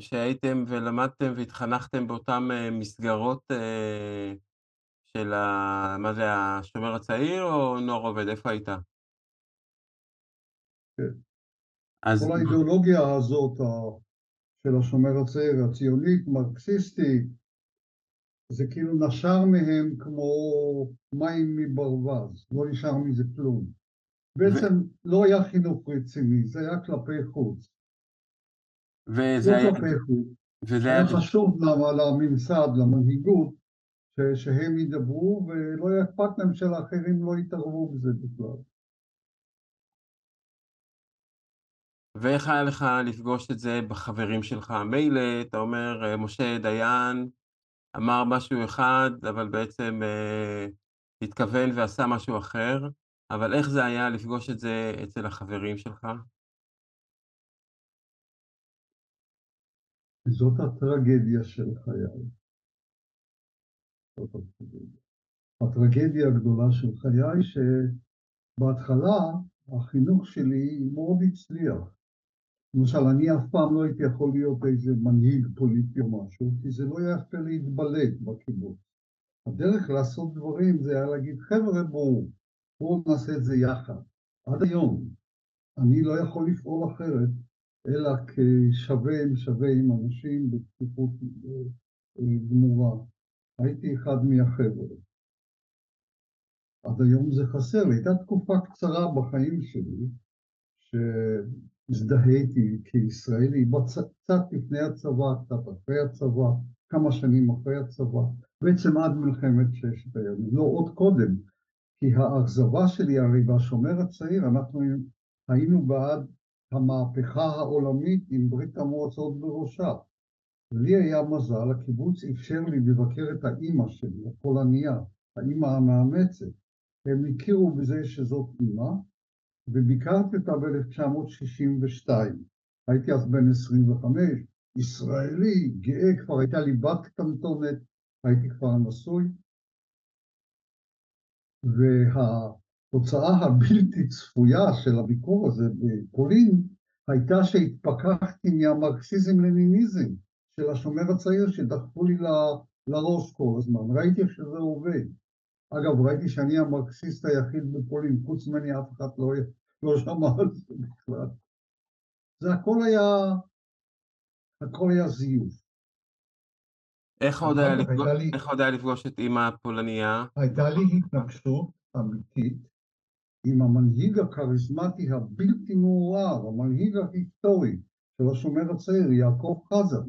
שהייתם ולמדתם והתחנכתם באותן אה, מסגרות אה, של ה... מה זה, השומר הצעיר או נוער עובד? איפה היית? כן. אז... כל האידיאולוגיה הזאת של השומר הצעיר, הציונית, מרקסיסטית, זה כאילו נשר מהם כמו מים מברווז, לא נשאר מזה כלום. בעצם ו... לא היה חינוך רציני, זה היה כלפי חוץ. וזה לא היה... כלפי חוץ. וזה היה חשוב לממסד, למנהיגות, שהם ידברו, ולא היה אכפת להם שלאחרים לא יתערבו בזה בכלל. ואיך היה לך לפגוש את זה בחברים שלך? מילא, אתה אומר, משה דיין אמר משהו אחד, אבל בעצם אה, התכוון ועשה משהו אחר, אבל איך זה היה לפגוש את זה אצל החברים שלך? זאת הטרגדיה של חיי. הטרגדיה הגדולה של חיי שבהתחלה החינוך שלי מאוד הצליח. למשל, אני אף פעם לא הייתי יכול להיות איזה מנהיג פוליטי או משהו, כי זה לא היה יפה להתבלט בקיבוץ. הדרך לעשות דברים זה היה להגיד, חבר'ה בואו, בואו נעשה את זה יחד. עד היום אני לא יכול לפעול אחרת, אלא כשווה עם שווה עם אנשים בכפיפות אה, גמורה. הייתי אחד מהחבר'ה. עד היום זה חסר. הייתה תקופה קצרה בחיים שלי, שהזדהיתי כישראלי, קצת לפני הצבא, קצת אחרי הצבא, כמה שנים אחרי הצבא, בעצם עד מלחמת ששת הימים, לא עוד קודם, כי האכזבה שלי הרי בשומר הצעיר, אנחנו היינו בעד המהפכה העולמית עם ברית המועצות בראשה. לי היה מזל, הקיבוץ אפשר לי לבקר את האימא שלי, הפולניה, האימא המאמצת. הם הכירו בזה שזאת אימא, וביקרתי אותה ב-1962. הייתי אז בן 25, ישראלי, גאה, כבר הייתה לי בת קטנטונת, הייתי כבר נשוי. וה... התוצאה הבלתי צפויה של הביקור הזה בפולין הייתה שהתפכחתי מהמרקסיזם-לניניזם, של השומר הצעיר שדחפו לי לראש כל הזמן, ראיתי שזה עובד. אגב, ראיתי שאני המרקסיסט היחיד בפולין, חוץ ממני אף אחד לא, לא שמע על זה בכלל. זה הכל היה, הכל היה זיוף. איך עוד היה לפגוש, לי, איך עוד היה לפגוש את אימא הפולניה? הייתה לי התנגשות אמיתית עם המנהיג הכריזמטי הבלתי מעורר, המנהיג ההיסטורי של השומר הצעיר, יעקב חזן.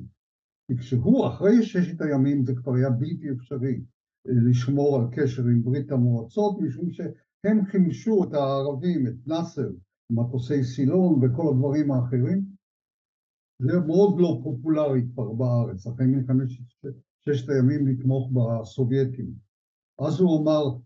כי כשהוא, אחרי ששת הימים, זה כבר היה בלתי אפשרי לשמור על קשר עם ברית המועצות, משום שהם חימשו את הערבים, את נאסר, מטוסי סילון וכל הדברים האחרים. זה מאוד לא פופולרי כבר בארץ, אחרי מלחמת ששת הימים לתמוך בסובייטים. אז הוא אמר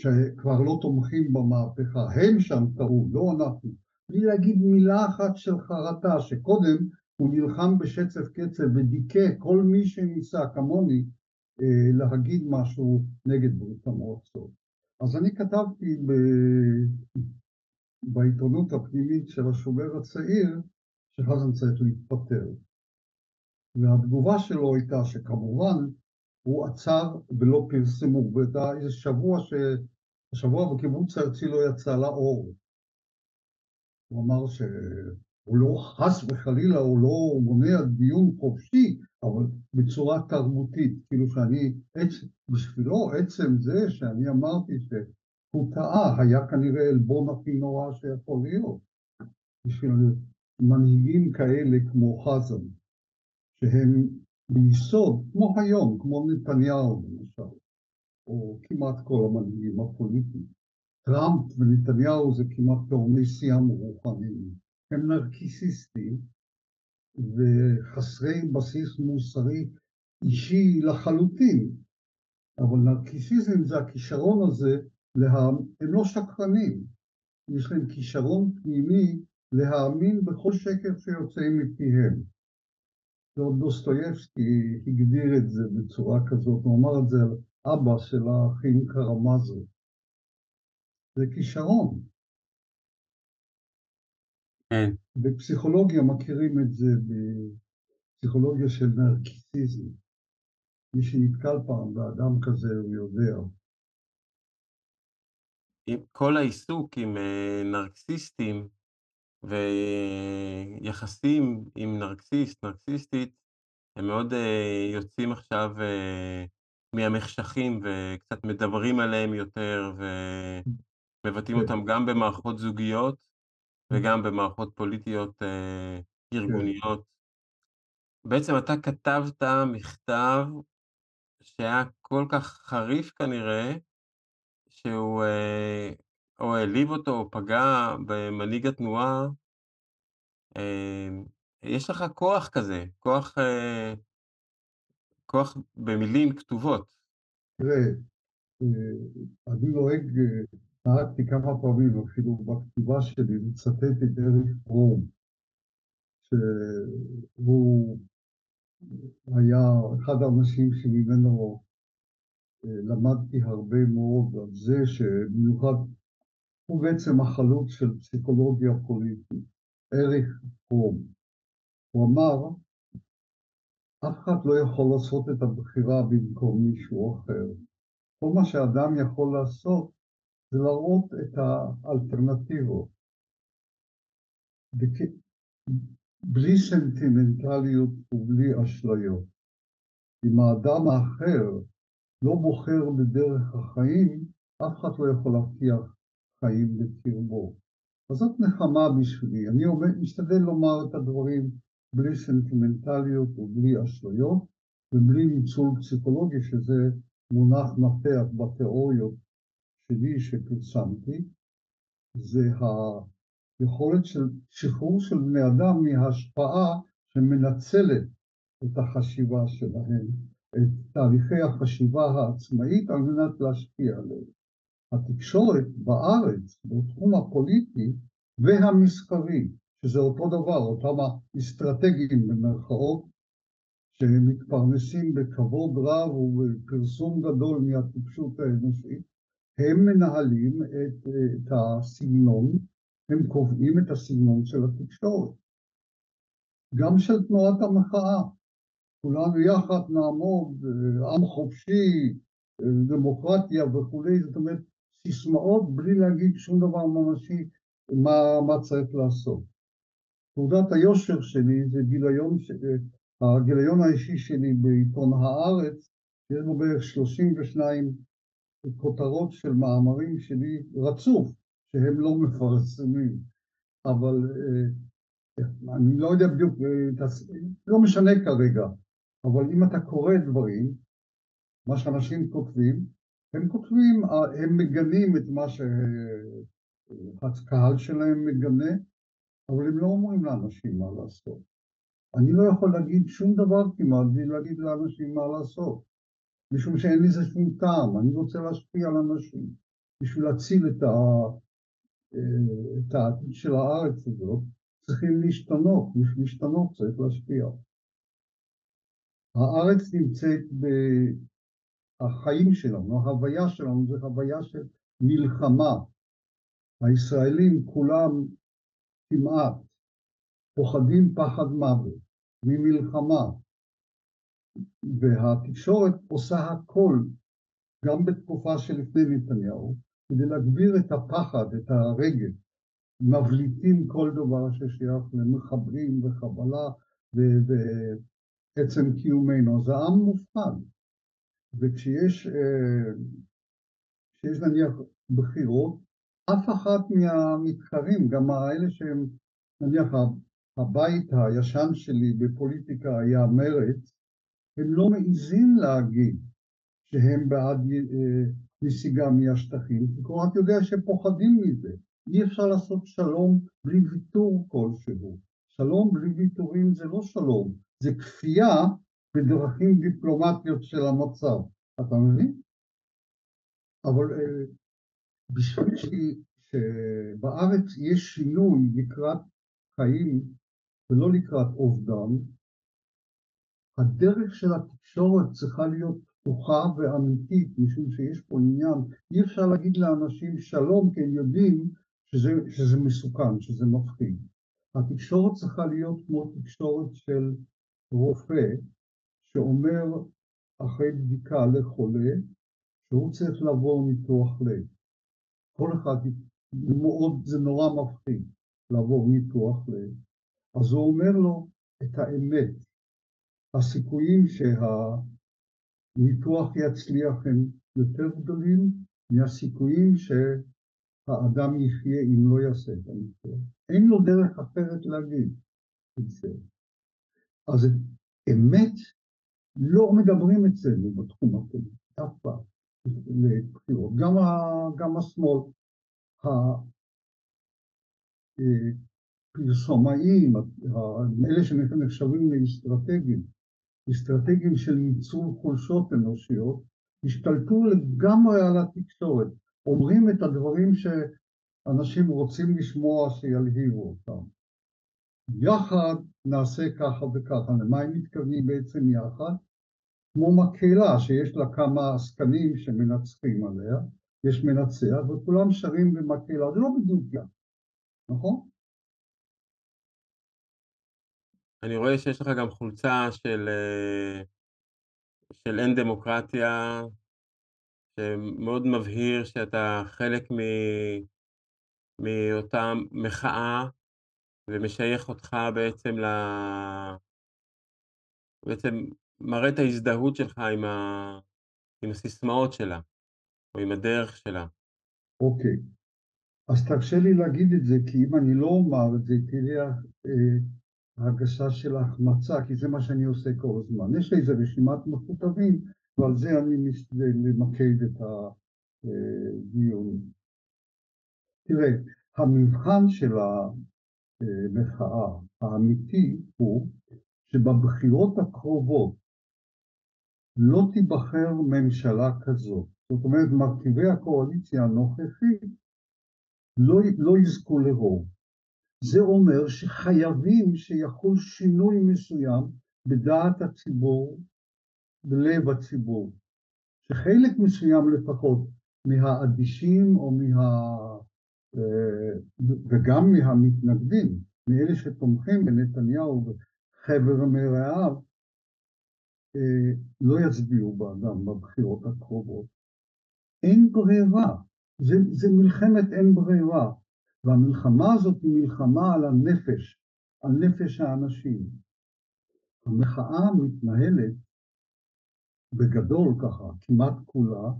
שכבר לא תומכים במהפכה, הם שם טעו, לא אנחנו. בלי להגיד מילה אחת של חרטה, שקודם הוא נלחם בשצף קצף ודיכא כל מי שניסה כמוני להגיד משהו נגד ברית המועצות. אז אני כתבתי ב... בעיתונות הפנימית של השומר הצעיר שחזן צריך להתפטר. והתגובה שלו הייתה שכמובן הוא עצר ולא פרסמו, והייתה איזה שבוע ש... השבוע בקיבוץ הארצי לא יצא לאור. הוא אמר שהוא לא, חס וחלילה, הוא לא מונע דיון חופשי, אבל בצורה תרבותית, כאילו שאני. בשבילו עצם זה שאני אמרתי שהוא טעה, היה כנראה עלבון הכי נורא שיכול להיות. בשביל מנהיגים כאלה כמו חזן, שהם ביסוד, כמו היום, כמו נתניהו למשל, או כמעט כל המנהיגים הפוליטיים. טראמפ ונתניהו זה כמעט תאומי שיאם רוחניים. הם נרקיסיסטים וחסרי בסיס מוסרי אישי לחלוטין, אבל נרקיסיזם זה הכישרון הזה, לה... הם לא שקרנים, יש להם כישרון פנימי להאמין בכל שקר שיוצא מפיהם. ועוד דוסטויבסקי הגדיר את זה בצורה כזאת, הוא אמר את זה על אבא של האחים קרמזוב. זה כישרון. כן. בפסיכולוגיה מכירים את זה בפסיכולוגיה של נרקיסיזם. מי שנתקל פעם באדם כזה הוא יודע. כל העיסוק עם אה, נרקסיסטים ויחסים עם נרקסיסט, נרקסיסטית, הם מאוד uh, יוצאים עכשיו uh, מהמחשכים וקצת מדברים עליהם יותר ומבטאים כן. אותם גם במערכות זוגיות וגם במערכות פוליטיות uh, ארגוניות. בעצם אתה כתבת מכתב שהיה כל כך חריף כנראה, שהוא uh, או העליב אותו או פגע במנהיג התנועה, אמ, יש לך כוח כזה, כוח, אה, כוח במילים כתובות. תראה, אה, אני נוהג, אה, נהגתי כמה פעמים אפילו בכתיבה שלי לצטט את אריך פרום, שהוא היה אחד האנשים שממנו למדתי הרבה מאוד על זה שבמיוחד הוא בעצם החלוץ של פסיכולוגיה פוליטית, אריך פרום. הוא אמר, אף אחד לא יכול לעשות את הבחירה במקום מישהו אחר. כל מה שאדם יכול לעשות זה להראות את האלטרנטיבות. בלי סנטימנטליות ובלי אשליות. אם האדם האחר לא בוחר בדרך החיים, אף אחד לא יכול להבטיח חיים בקרבו. אז זאת נחמה בשבילי. אני עומד, משתדל לומר את הדברים בלי סנטימנטליות ובלי אשליות ובלי ניצול פסיכולוגי, שזה מונח מפתח בתיאוריות שלי שפרסמתי, זה היכולת של שחרור של בני אדם מהשפעה שמנצלת את החשיבה שלהם, את תהליכי החשיבה העצמאית על מנת להשפיע עליהם. התקשורת בארץ, בתחום הפוליטי והמסחרי, שזה אותו דבר, אותם האסטרטגיים במרכאות, שמתפרנסים בכבוד רב ובפרסום גדול מהטיפשות האנושית, הם מנהלים את, את הסגנון, הם קובעים את הסגנון של התקשורת. גם של תנועת המחאה. כולנו יחד נעמוד, עם חופשי, דמוקרטיה וכולי, זאת אומרת, סיסמאות בלי להגיד שום דבר ממשי מה, מה צריך לעשות. תעודת היושר שלי זה גיליון, הגיליון האישי שלי בעיתון הארץ, יש בו בערך 32 כותרות של מאמרים שלי רצוף, שהם לא מפרסמים, אבל אני לא יודע בדיוק, לא משנה כרגע, אבל אם אתה קורא דברים, מה שאנשים כותבים, הם כותבים, הם מגנים את מה שהקהל שלהם מגנה, אבל הם לא אומרים לאנשים מה לעשות. אני לא יכול להגיד שום דבר כמעט בלי להגיד לאנשים מה לעשות, משום שאין לזה שום טעם, אני רוצה להשפיע על אנשים בשביל להציל את, ה... את העתיד של הארץ הזאת, צריכים להשתנות, בשביל להשתנות צריך להשפיע. הארץ נמצאת בחיים שלנו, ההוויה שלנו זה הוויה של מלחמה. הישראלים כולם כמעט פוחדים פחד מוות ממלחמה, והתקשורת עושה הכל, גם בתקופה שלפני נתניהו, כדי להגביר את הפחד, את הרגל. מבליטים כל דבר ששייך למחברים וחבלה ועצם קיומנו. זה עם מופחד. וכשיש אה, כשיש נניח בחירות, אף אחת מהמתחרים, גם האלה שהם, נניח הבית הישן שלי בפוליטיקה היה מרץ, הם לא מעיזים להגיד שהם בעד אה, נסיגה מהשטחים, כי כל אחד יודע שהם פוחדים מזה. אי אפשר לעשות שלום בלי ויתור כלשהו. שלום בלי ויתורים זה לא שלום, זה כפייה בדרכים דיפלומטיות של המצב. אתה מבין? אבל אה, בשביל שבארץ יש שינוי לקראת חיים ולא לקראת אובדן, הדרך של התקשורת צריכה להיות פתוחה ואמיתית, משום שיש פה עניין, אי אפשר להגיד לאנשים שלום כי הם יודעים שזה, שזה מסוכן, שזה מפחיד. התקשורת צריכה להיות כמו תקשורת של רופא שאומר אחרי בדיקה לחולה שהוא צריך לעבור ניתוח לב. כל אחד, מאוד, זה נורא מפחיד לעבור ניתוח לב. אז הוא אומר לו את האמת. הסיכויים שהניתוח יצליח הם יותר גדולים מהסיכויים ש... האדם יחיה אם לא יעשה את הניתוח. אין לו דרך אחרת להגיד את זה. אז אמת לא מדברים אצלנו בתחום הפוליטי, אף פעם, לבחירות. גם, גם השמאל, הפרסומאים, אלה שנחשבים לאסטרטגיים, אסטרטגיים של ניצול חולשות אנושיות, השתלטו לגמרי על התקשורת. אומרים את הדברים שאנשים רוצים לשמוע שילהיבו אותם. יחד נעשה ככה וככה. למה הם מתכוונים בעצם יחד? כמו מקהלה שיש לה כמה עסקנים שמנצחים עליה, יש מנצח וכולם שרים במקהלה, זה לא בדיוק יחד, נכון? אני רואה שיש לך גם חולצה של, אה, של אין דמוקרטיה, שמאוד מבהיר שאתה חלק מ... מאותה מחאה ומשייך אותך בעצם ל... בעצם מראה את ההזדהות שלך עם, ה... עם הסיסמאות שלה, או עם הדרך שלה. אוקיי, אז תרשה לי להגיד את זה, כי אם אני לא אומר את זה, תהיה אה, הרגשה של החמצה, כי זה מה שאני עושה כל הזמן. יש לי איזה רשימת מכותבים ועל זה אני משתדל למקד את הדיון. תראה, המבחן של המחאה האמיתי הוא שבבחירות הקרובות לא תיבחר ממשלה כזאת. זאת אומרת, מרכיבי הקואליציה הנוכחית לא, לא יזכו לרוב. זה אומר שחייבים שיחול שינוי מסוים בדעת הציבור בלב הציבור, שחלק מסוים לפחות מהאדישים או מה... אה, וגם מהמתנגדים, מאלה שתומכים בנתניהו חבר מרעיו אה, לא יצביעו באדם בבחירות הקרובות. אין ברירה, זה, זה מלחמת אין ברירה, והמלחמה הזאת היא מלחמה על הנפש, על נפש האנשים. המחאה מתנהלת בגדול ככה, כמעט כולה,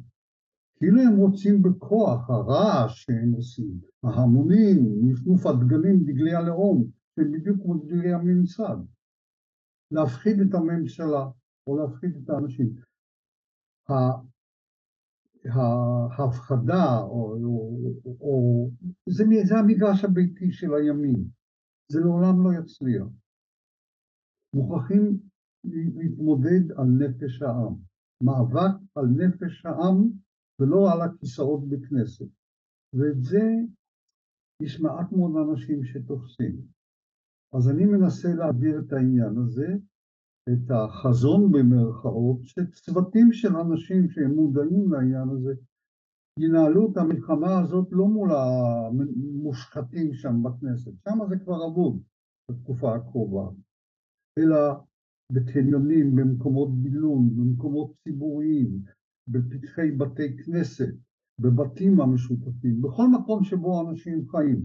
כאילו הם רוצים בכוח, הרעש שהם עושים, ההמונים, נפנוף הדגלים, דגלי הלאום, שהם בדיוק כמו דגלי הממסד, להפחיד את הממשלה או להפחיד את האנשים. ההפחדה, או, או, או זה, זה המגרש הביתי של הימין, זה לעולם לא יצליח. מוכרחים להתמודד על נפש העם, מאבק על נפש העם ולא על הכיסאות בכנסת. ואת זה יש מעט מאוד אנשים שתופסים. אז אני מנסה להעביר את העניין הזה, את החזון במרכאות, שצוותים של אנשים שהם מודעים לעניין הזה, ינהלו את המלחמה הזאת לא מול המושחתים שם בכנסת, שם זה כבר אבוד בתקופה הקרובה, אלא בקניונים, במקומות בילון, במקומות ציבוריים, בפתחי בתי כנסת, בבתים המשותפים, בכל מקום שבו אנשים חיים.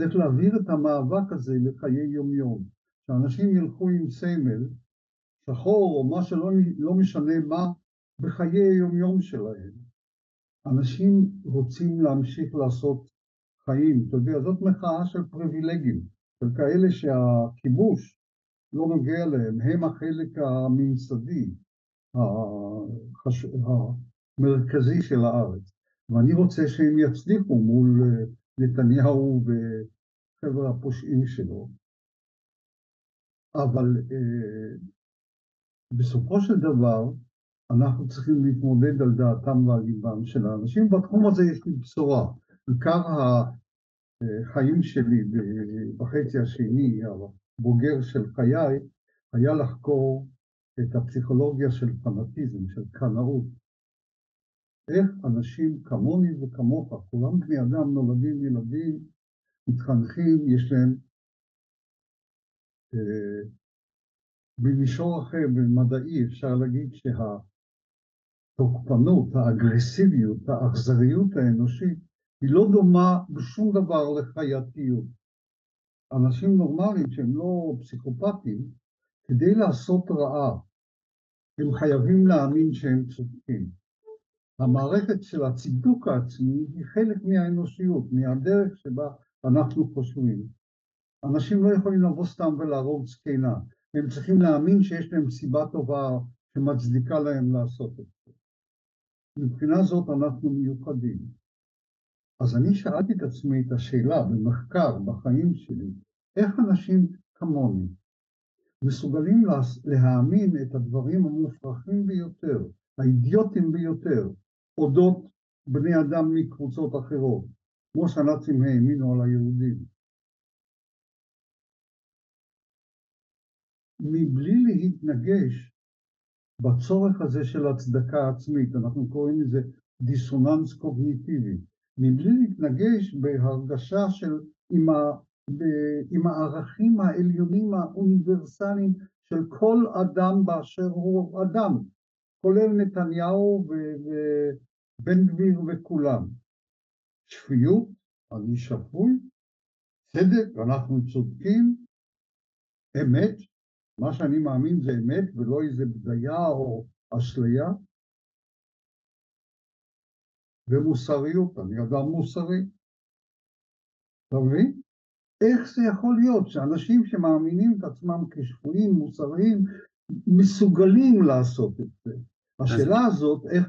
צריך להעביר את המאבק הזה לחיי יומיום, שאנשים ילכו עם סמל, שחור או מה שלא לא משנה מה, בחיי היומיום שלהם. אנשים רוצים להמשיך לעשות חיים, אתה יודע, זאת מחאה של פריבילגים, של כאלה שהכיבוש לא נוגע להם, הם החלק הממסדי, החש... המרכזי של הארץ. ואני רוצה שהם יצליחו מול אה, נתניהו וחבר הפושעים שלו. אבל אה, בסופו של דבר אנחנו צריכים להתמודד על דעתם ועל ליבם של האנשים. בתחום הזה יש לי בשורה. עיקר החיים שלי בחצי השני, הבוגר של חיי, היה לחקור את הפסיכולוגיה של פנאטיזם, של קנאות. איך אנשים כמוני וכמוך, כולם בני אדם, נולדים ילדים, מתחנכים, יש להם אה, במישור אחר, במדעי, אפשר להגיד שהתוקפנות, האגרסיביות, האכזריות האנושית, היא לא דומה בשום דבר לחייתיות. אנשים נורמליים שהם לא פסיכופטים, כדי לעשות רעה, הם חייבים להאמין שהם צודקים. המערכת של הצידוק העצמי היא חלק מהאנושיות, מהדרך שבה אנחנו חושבים. אנשים לא יכולים לבוא סתם ולהרוג זקנה, הם צריכים להאמין שיש להם סיבה טובה שמצדיקה להם לעשות את זה. מבחינה זאת אנחנו מיוחדים. אז אני שאלתי את עצמי את השאלה במחקר, בחיים שלי, איך אנשים כמוני מסוגלים להאמין את הדברים המופרכים ביותר, האידיוטיים ביותר, אודות בני אדם מקבוצות אחרות, כמו שהנאצים האמינו על היהודים. מבלי להתנגש בצורך הזה של הצדקה עצמית, אנחנו קוראים לזה דיסוננס קוגניטיבי, מבלי להתנגש בהרגשה של עם, ה, עם הערכים העליונים האוניברסליים של כל אדם באשר הוא אדם, כולל נתניהו ובן גביר וכולם. שפיות, אני שפוי, צדק, אנחנו צודקים, אמת, מה שאני מאמין זה אמת ולא איזה בדיה או אשליה, ומוסריות, אני אדם מוסרי. אתה מבין? איך זה יכול להיות שאנשים שמאמינים את עצמם כשפויים, מוסריים, מסוגלים לעשות את זה? השאלה הזאת, איך,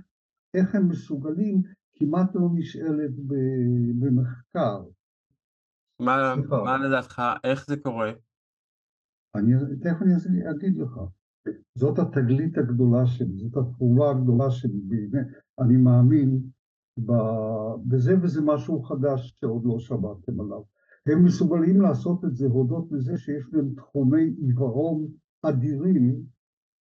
איך הם מסוגלים, כמעט לא נשאלת במחקר. מה, מה לדעתך, איך זה קורה? אני, תכף אני אגיד לך. זאת התגלית הגדולה שלי, זאת התרומה הגדולה שלי, באמת, אני מאמין בזה וזה משהו חדש שעוד לא שמעתם עליו. הם מסוגלים לעשות את זה הודות לזה שיש להם תחומי עיוורון אדירים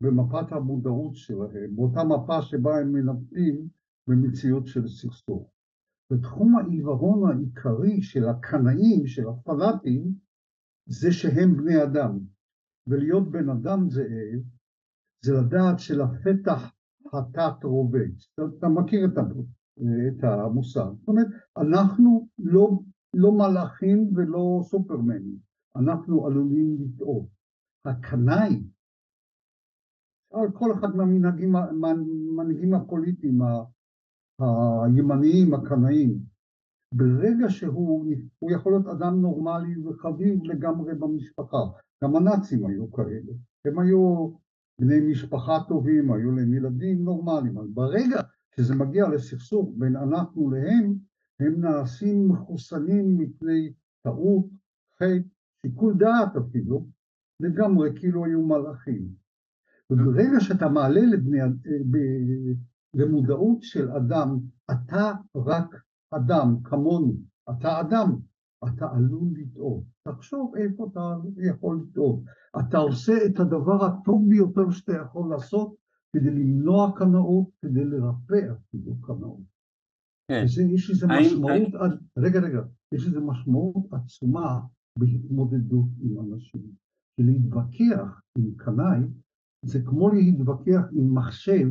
במפת המודעות שלהם, באותה מפה שבה הם מנווטים במציאות של סכסוך. ותחום העיוורון העיקרי של הקנאים, של הפנאטים, זה שהם בני אדם. ולהיות בן אדם זאב, זה לדעת שלפתח התת רובץ. אתה מכיר את המושג. זאת אומרת, אנחנו לא, לא מלאכים ולא סופרמנים, אנחנו עלולים לטעות. הקנאי, כל אחד מהמנהיגים הפוליטיים הימניים, הקנאים, ברגע שהוא יכול להיות אדם נורמלי וחביב לגמרי במשפחה, גם הנאצים היו כאלה, הם היו בני משפחה טובים, היו להם ילדים נורמליים, אבל ברגע שזה מגיע לסכסוך בין אנחנו להם, הם נעשים מחוסנים מפני טעות, חטא, שיקול דעת אפילו, לגמרי כאילו היו מלאכים. וברגע שאתה מעלה לבני, למודעות של אדם, אתה רק אדם, כמוני, אתה אדם, אתה עלול לטעות. תחשוב איפה אתה יכול לטעות. אתה עושה את הדבר הטוב ביותר שאתה יכול לעשות כדי למנוע קנאות, כדי לרפא אפילו קנאות. כן. וזה, יש לזה משמעות. רגע, רגע, יש לזה משמעות עצומה בהתמודדות עם אנשים. ולהתווכח עם קנאי זה כמו להתווכח עם מחשב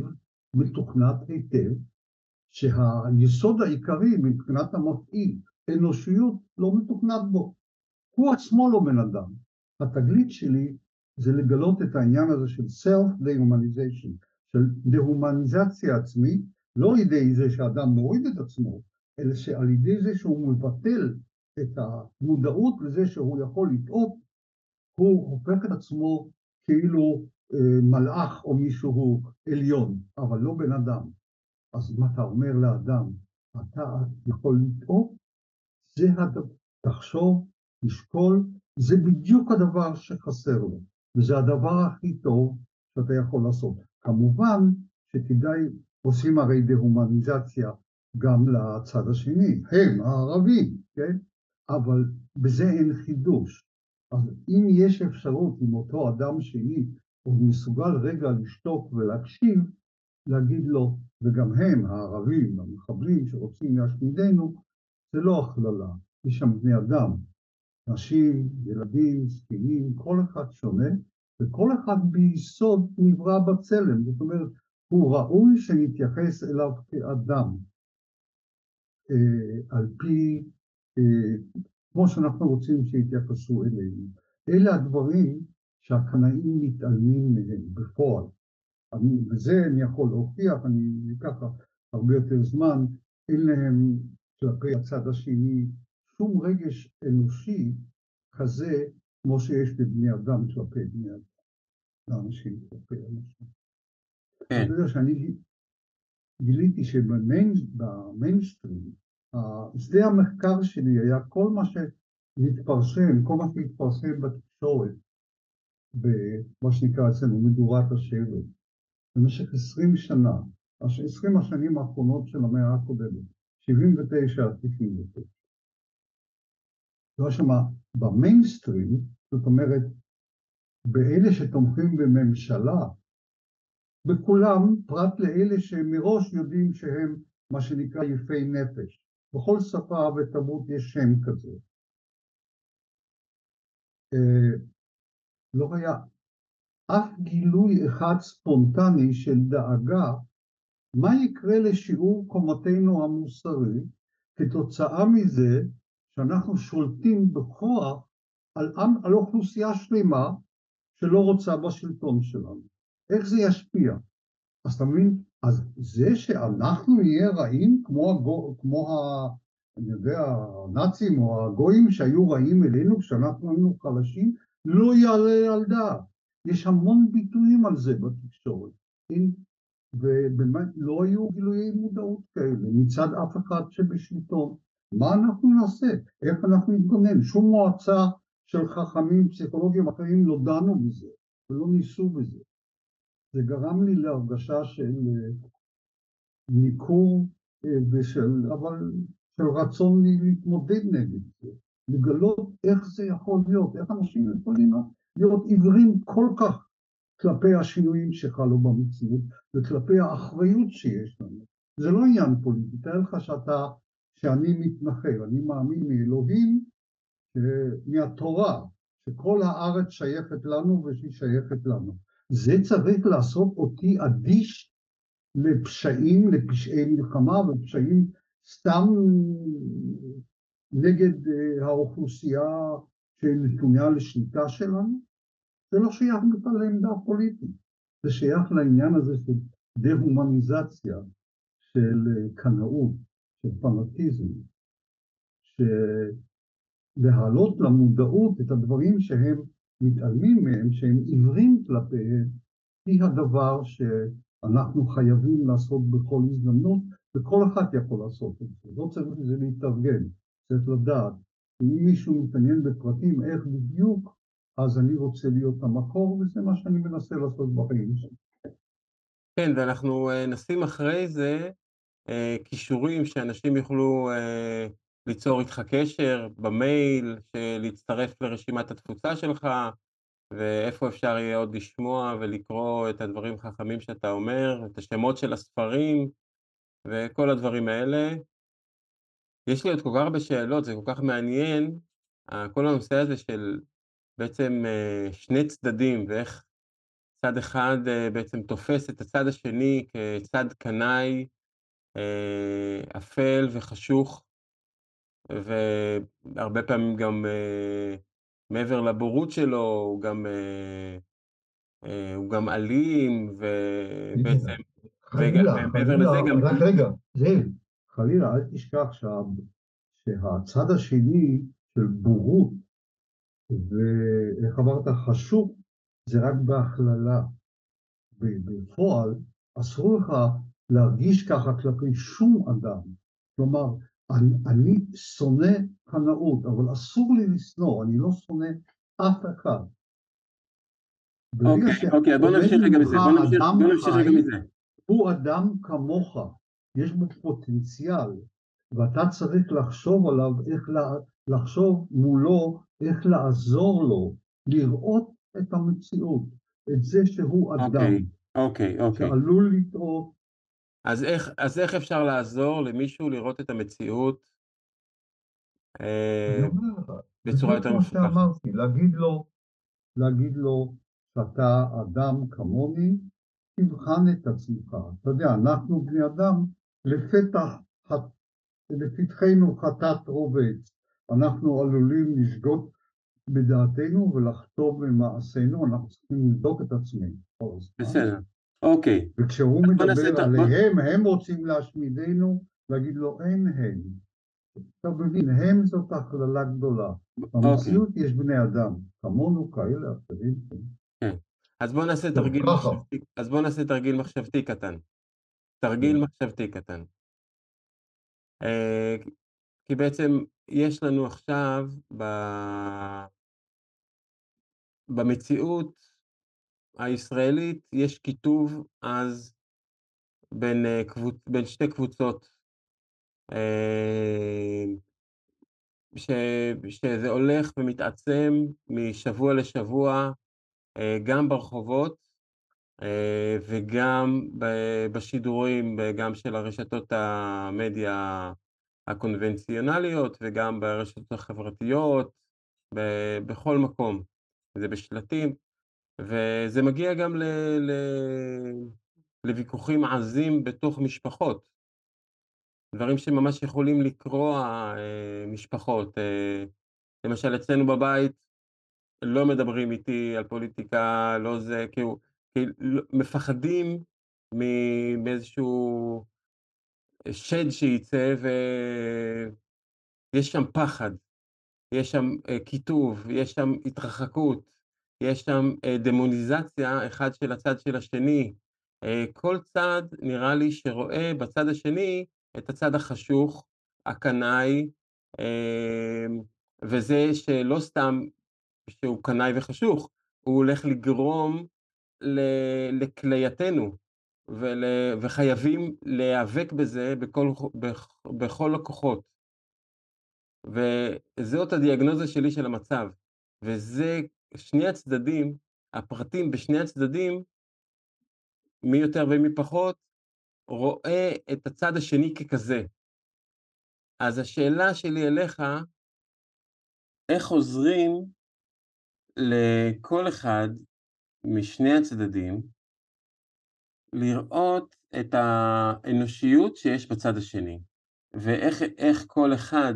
מתוכנת היטב, שהיסוד העיקרי מבחינת המפעיל, אנושיות, לא מתוכנת בו. הוא עצמו לא בן אדם. התגלית שלי זה לגלות את העניין הזה של self-dehumanization, של דה-הומניזציה עצמית, לא על ידי זה שאדם מוריד את עצמו, אלא שעל ידי זה שהוא מבטל את המודעות לזה שהוא יכול לטעות, הוא הופך את עצמו כאילו אה, מלאך או מישהו עליון, אבל לא בן אדם. אז אם אתה אומר לאדם, אתה יכול לטעות, זה תחשוב, תשקול, זה בדיוק הדבר שחסר לו, וזה הדבר הכי טוב שאתה יכול לעשות. כמובן שכדאי, עושים הרי דה-הומניזציה גם לצד השני, הם הערבים, כן? אבל בזה אין חידוש. אז אם יש אפשרות עם אותו אדם שני, הוא מסוגל רגע לשתוק ולהקשיב, להגיד לו, וגם הם, הערבים, המחבלים שרוצים להשמידנו, זה לא הכללה, יש שם בני אדם, נשים, ילדים, זקנים, כל אחד שונה, וכל אחד ביסוד נברא בצלם, זאת אומרת, הוא ראוי שנתייחס אליו כאדם, אה, על פי, אה, כמו שאנחנו רוצים שיתייחסו אלינו. אלה הדברים שהקנאים מתעלמים מהם בפועל. אני, וזה אני יכול להוכיח, אני אקח הרבה יותר זמן, אין להם כלפי הצד השני שום רגש אנושי כזה כמו שיש בבני אדם כלפי בני אדם, לאנשים כלפי אנשים. כן. אתה יודע שאני גיליתי שבמיינסטרים, שדה המחקר שלי היה כל מה שמתפרסם, כל מה שהתפרסם בתקשורת, במה שנקרא אצלנו מדורת השבט, במשך עשרים שנה, עשרים השנים האחרונות של המאה הקודמת, שבעים ותשע עד תשעים ותשע. לא שמה, במיינסטרים, זאת אומרת, באלה שתומכים בממשלה, בכולם, פרט לאלה שמראש יודעים שהם מה שנקרא יפי נפש. בכל שפה ותרבות יש שם כזה. אה, לא היה אף גילוי אחד ספונטני של דאגה מה יקרה לשיעור קומתנו המוסרי כתוצאה מזה שאנחנו שולטים בכוח על, על אוכלוסייה שלמה שלא רוצה בשלטון שלנו. איך זה ישפיע? אז אתה מבין? אז זה שאנחנו נהיה רעים כמו, הגו, כמו ה, אני יודע, הנאצים או הגויים שהיו רעים אלינו כשאנחנו היינו חלשים, לא יעלה על דעת. יש המון ביטויים על זה בתקשורת, ובאמת לא היו גילויי מודעות כאלה מצד אף אחד שבשלטון. מה אנחנו נעשה? איך אנחנו נתגונן? שום מועצה של חכמים פסיכולוגיים אחרים לא דנו בזה ולא ניסו בזה. זה גרם לי להרגשה של אה, ניכור אה, ושל, אבל של רצון להתמודד נגד זה, לגלות איך זה יכול להיות, איך אנשים יכולים להיות עיוורים כל כך כלפי השינויים שחלו במציאות וכלפי האחריות שיש לנו. זה לא עניין פוליטי, תאר לך שאתה, שאני מתנחל, אני מאמין מאלוהים, מהתורה, שכל הארץ שייכת לנו ושהיא שייכת לנו. זה צריך לעשות אותי אדיש לפשעים, לפשעי מלחמה ופשעים סתם נגד אה, האוכלוסייה שנתונה לשליטה שלנו. זה לא שייך בכלל לעמדה פוליטית, זה שייך לעניין הזה של דה-הומניזציה, של אה, קנאות, של פנאטיזם, שלהעלות למודעות את הדברים שהם מתעלמים מהם, שהם עיוורים כלפיהם, היא הדבר שאנחנו חייבים לעשות בכל הזדמנות, וכל אחד יכול לעשות את זה. לא צריך לזה להתארגן, צריך לדעת. אם מישהו מתעניין בפרטים איך בדיוק, אז אני רוצה להיות המקור, וזה מה שאני מנסה לעשות בחיים שלי. כן, ואנחנו uh, נשים אחרי זה uh, כישורים שאנשים יוכלו uh, ליצור איתך קשר במייל, להצטרף לרשימת התפוצה שלך, ואיפה אפשר יהיה עוד לשמוע ולקרוא את הדברים החכמים שאתה אומר, את השמות של הספרים וכל הדברים האלה. יש לי עוד כל כך הרבה שאלות, זה כל כך מעניין, כל הנושא הזה של בעצם שני צדדים ואיך צד אחד בעצם תופס את הצד השני כצד קנאי, אפל וחשוך, והרבה פעמים גם מעבר לבורות שלו, הוא גם, הוא גם אלים, ובעצם, ומעבר לזה גם... רק רגע, זאב, חלילה, אל תשכח שהצד השני של בורות, ואיך אמרת, חשוך, זה רק בהכללה. בפועל, אסור לך להרגיש ככה כלפי שום אדם. כלומר, אני, אני שונא קנאות, אבל אסור לי לשנוא, אני לא שונא אף אחד. אוקיי, אוקיי, בוא נמשיך רגע מזה, בוא נמשיך רגע מזה. הוא אדם כמוך, יש בו פוטנציאל, ואתה צריך לחשוב עליו, איך לחשוב מולו, איך לעזור לו, לראות את המציאות, את זה שהוא אדם. אוקיי, אוקיי, אוקיי. שעלול לטעות, אז איך, אז איך אפשר לעזור למישהו לראות את המציאות אה, בצורה יותר מפותחת? זה כמו שאמרתי, להגיד לו, להגיד לו שאתה אדם כמוני, תבחן את עצמך. אתה יודע, אנחנו בני אדם, לפתח, לפתחנו חטאת רובץ. אנחנו עלולים לשגות בדעתנו ולחטוא במעשינו, אנחנו צריכים לבדוק את עצמנו. בסדר. אוקיי. וכשהוא מדבר עליהם, הם רוצים להשמידנו, להגיד לו אין הם. אתה מבין, הם זאת הכללה גדולה. במציאות יש בני אדם, כמונו כאלה אחרים. כן. אז בואו נעשה תרגיל מחשבתי, אז בואו נעשה תרגיל מחשבתי קטן. תרגיל מחשבתי קטן. כי בעצם יש לנו עכשיו במציאות הישראלית יש קיטוב עז בין, אה, קבוצ... בין שתי קבוצות, אה, ש... שזה הולך ומתעצם משבוע לשבוע, אה, גם ברחובות וגם בשידורים, גם של הרשתות המדיה הקונבנציונליות וגם ברשתות החברתיות, בכל מקום, זה בשלטים. וזה מגיע גם ל... ל... לוויכוחים עזים בתוך משפחות, דברים שממש יכולים לקרוע אה, משפחות. אה, למשל, אצלנו בבית לא מדברים איתי על פוליטיקה, לא זה, כאילו, כאילו מפחדים מאיזשהו שד שייצא ויש שם פחד, יש שם אה, קיטוב, יש שם התרחקות. יש שם אה, דמוניזציה אחד של הצד של השני. אה, כל צד נראה לי שרואה בצד השני את הצד החשוך, הקנאי, וזה שלא סתם שהוא קנאי וחשוך, הוא הולך לגרום לכלייתנו, ול, וחייבים להיאבק בזה בכל, בכל הכוחות. וזאת הדיאגנוזה שלי של המצב, וזה שני הצדדים, הפרטים בשני הצדדים, מי יותר ומי פחות, רואה את הצד השני ככזה. אז השאלה שלי אליך, איך עוזרים לכל אחד משני הצדדים לראות את האנושיות שיש בצד השני, ואיך כל אחד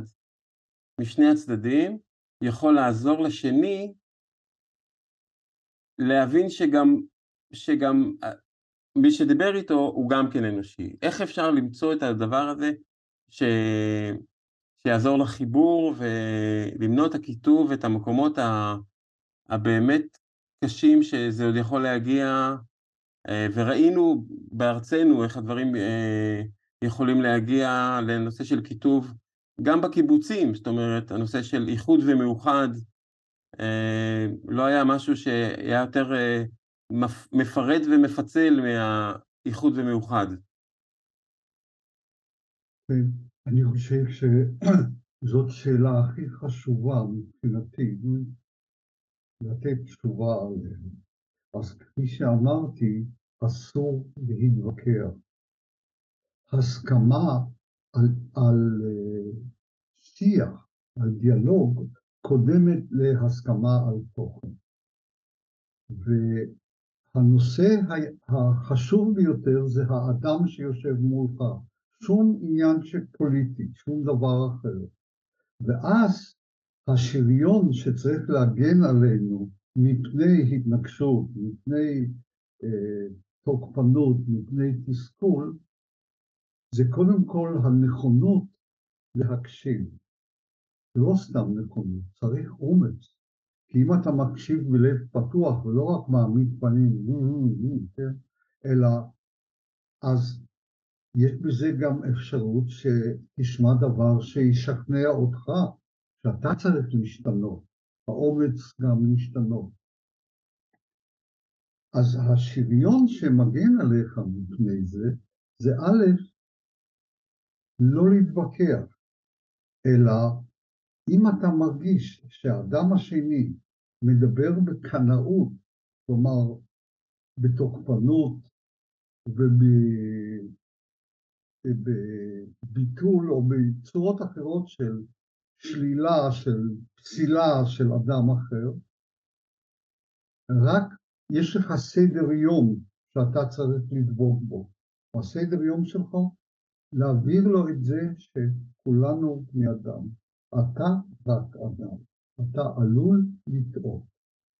משני הצדדים יכול לעזור לשני להבין שגם, שגם מי שדיבר איתו הוא גם כן אנושי. איך אפשר למצוא את הדבר הזה ש... שיעזור לחיבור ולמנוע את הקיטוב ואת המקומות הבאמת קשים שזה עוד יכול להגיע, וראינו בארצנו איך הדברים יכולים להגיע לנושא של קיטוב גם בקיבוצים, זאת אומרת, הנושא של איחוד ומאוחד לא היה משהו שהיה יותר מפרד ומפצל מהאיחוד ומאוחד. כן, אני חושב שזאת שאלה הכי חשובה מבחינתי, לתת תשובה עליה. אז כפי שאמרתי, אסור להתווכח. הסכמה על, על שיח, על דיאלוג, קודמת להסכמה על תוכן. והנושא החשוב ביותר זה האדם שיושב מולך, שום עניין פוליטי, שום דבר אחר. ואז השריון שצריך להגן עלינו מפני התנגשות, מפני אה, תוקפנות, מפני תסכול, זה קודם כל הנכונות להקשיב. לא סתם נכונות, צריך אומץ. כי אם אתה מקשיב בלב פתוח ולא רק מעמיד פנים, כן? אלא אז יש בזה גם אפשרות שתשמע דבר שישכנע אותך, שאתה צריך להשתנות, האומץ גם להשתנות. אז השוויון שמגן עליך מפני זה, זה א', לא להתווכח, אלא אם אתה מרגיש שהאדם השני מדבר בקנאות, כלומר בתוקפנות ובביטול או בצורות אחרות של שלילה, של פסילה של אדם אחר, רק יש לך סדר יום שאתה צריך לדבוק בו. הסדר יום שלך, להעביר לו את זה שכולנו בני אדם. אתה רק אדם, אתה עלול לטעות.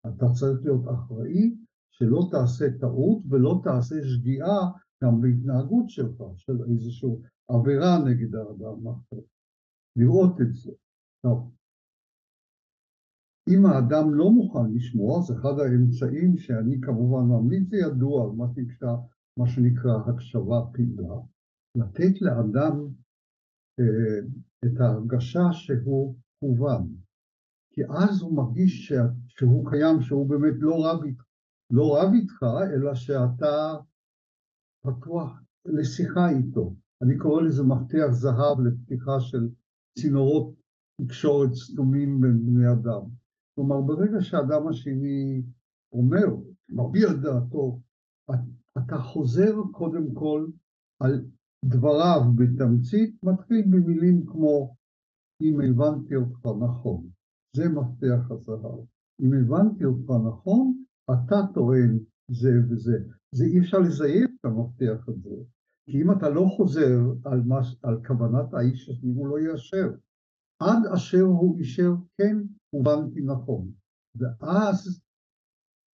אתה צריך להיות אחראי שלא תעשה טעות ולא תעשה שגיאה גם בהתנהגות שלך, של איזושהי עבירה נגד האדם האחר. לראות את זה. טוב. אם האדם לא מוכן לשמוע, זה אחד האמצעים שאני כמובן ממליץ, זה ידוע, מה שנקרא, מה שנקרא הקשבה פעילה, לתת לאדם אה, את ההרגשה שהוא הובן. כי אז הוא מרגיש שהוא קיים, שהוא באמת לא רב, לא רב איתך, אלא שאתה פתוח לשיחה איתו. אני קורא לזה מפתח זהב לפתיחה של צינורות תקשורת סתומים בין בני אדם. כלומר, ברגע שהאדם השני אומר, מביע דעתו, אתה חוזר קודם כל על דבריו בתמצית מתחיל במילים כמו אם הבנתי אותך נכון, זה מפתח הזהב. אם הבנתי אותך נכון, אתה טוען זה וזה. זה אי אפשר לזייף את המפתח הזה, כי אם אתה לא חוזר על, מס, על כוונת האיש השני, הוא לא יאשר. עד אשר הוא אישר, כן, הובנתי נכון. ואז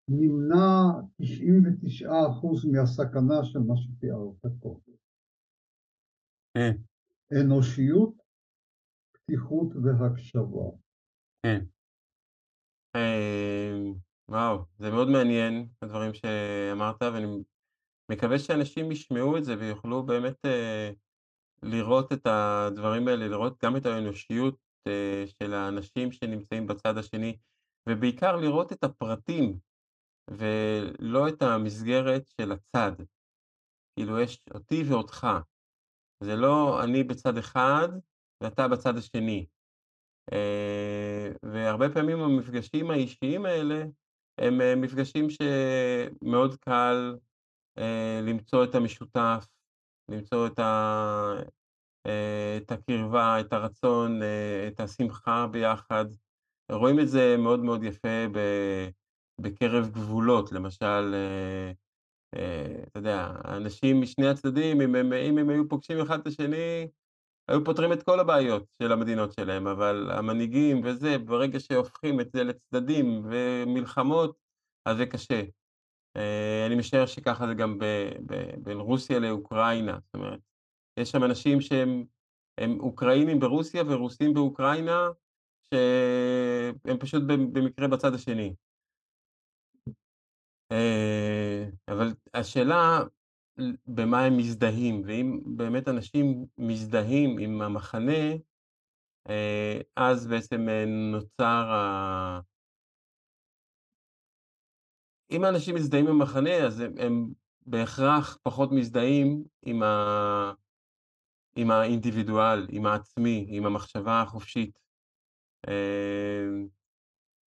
נמנע 99% מהסכנה של מה שתיארת קודם. כן. אנושיות, פתיחות והקשבה. כן. אמ, וואו, זה מאוד מעניין הדברים שאמרת, ואני מקווה שאנשים ישמעו את זה ויוכלו באמת אה, לראות את הדברים האלה, לראות גם את האנושיות אה, של האנשים שנמצאים בצד השני, ובעיקר לראות את הפרטים ולא את המסגרת של הצד. כאילו יש אותי ואותך. זה לא אני בצד אחד ואתה בצד השני. אה, והרבה פעמים המפגשים האישיים האלה הם אה, מפגשים שמאוד קל אה, למצוא את המשותף, למצוא את, ה... את הקרבה, את הרצון, את השמחה ביחד, רואים את זה מאוד מאוד יפה בקרב גבולות, למשל, אה, אה, אתה יודע, אנשים משני הצדדים, אם הם אם הם היו פוגשים אחד את השני, היו פותרים את כל הבעיות של המדינות שלהם, אבל המנהיגים וזה, ברגע שהופכים את זה לצדדים ומלחמות, אז זה קשה. אה, אני משער שככה זה גם ב ב בין רוסיה לאוקראינה, זאת אומרת, יש שם אנשים שהם הם אוקראינים ברוסיה ורוסים באוקראינה, שהם פשוט במקרה בצד השני. אה, אבל השאלה במה הם מזדהים, ואם באמת אנשים מזדהים עם המחנה, אה, אז בעצם אה, נוצר ה... אם האנשים מזדהים עם המחנה, אז הם, הם בהכרח פחות מזדהים עם, ה... עם האינדיבידואל, עם העצמי, עם המחשבה החופשית.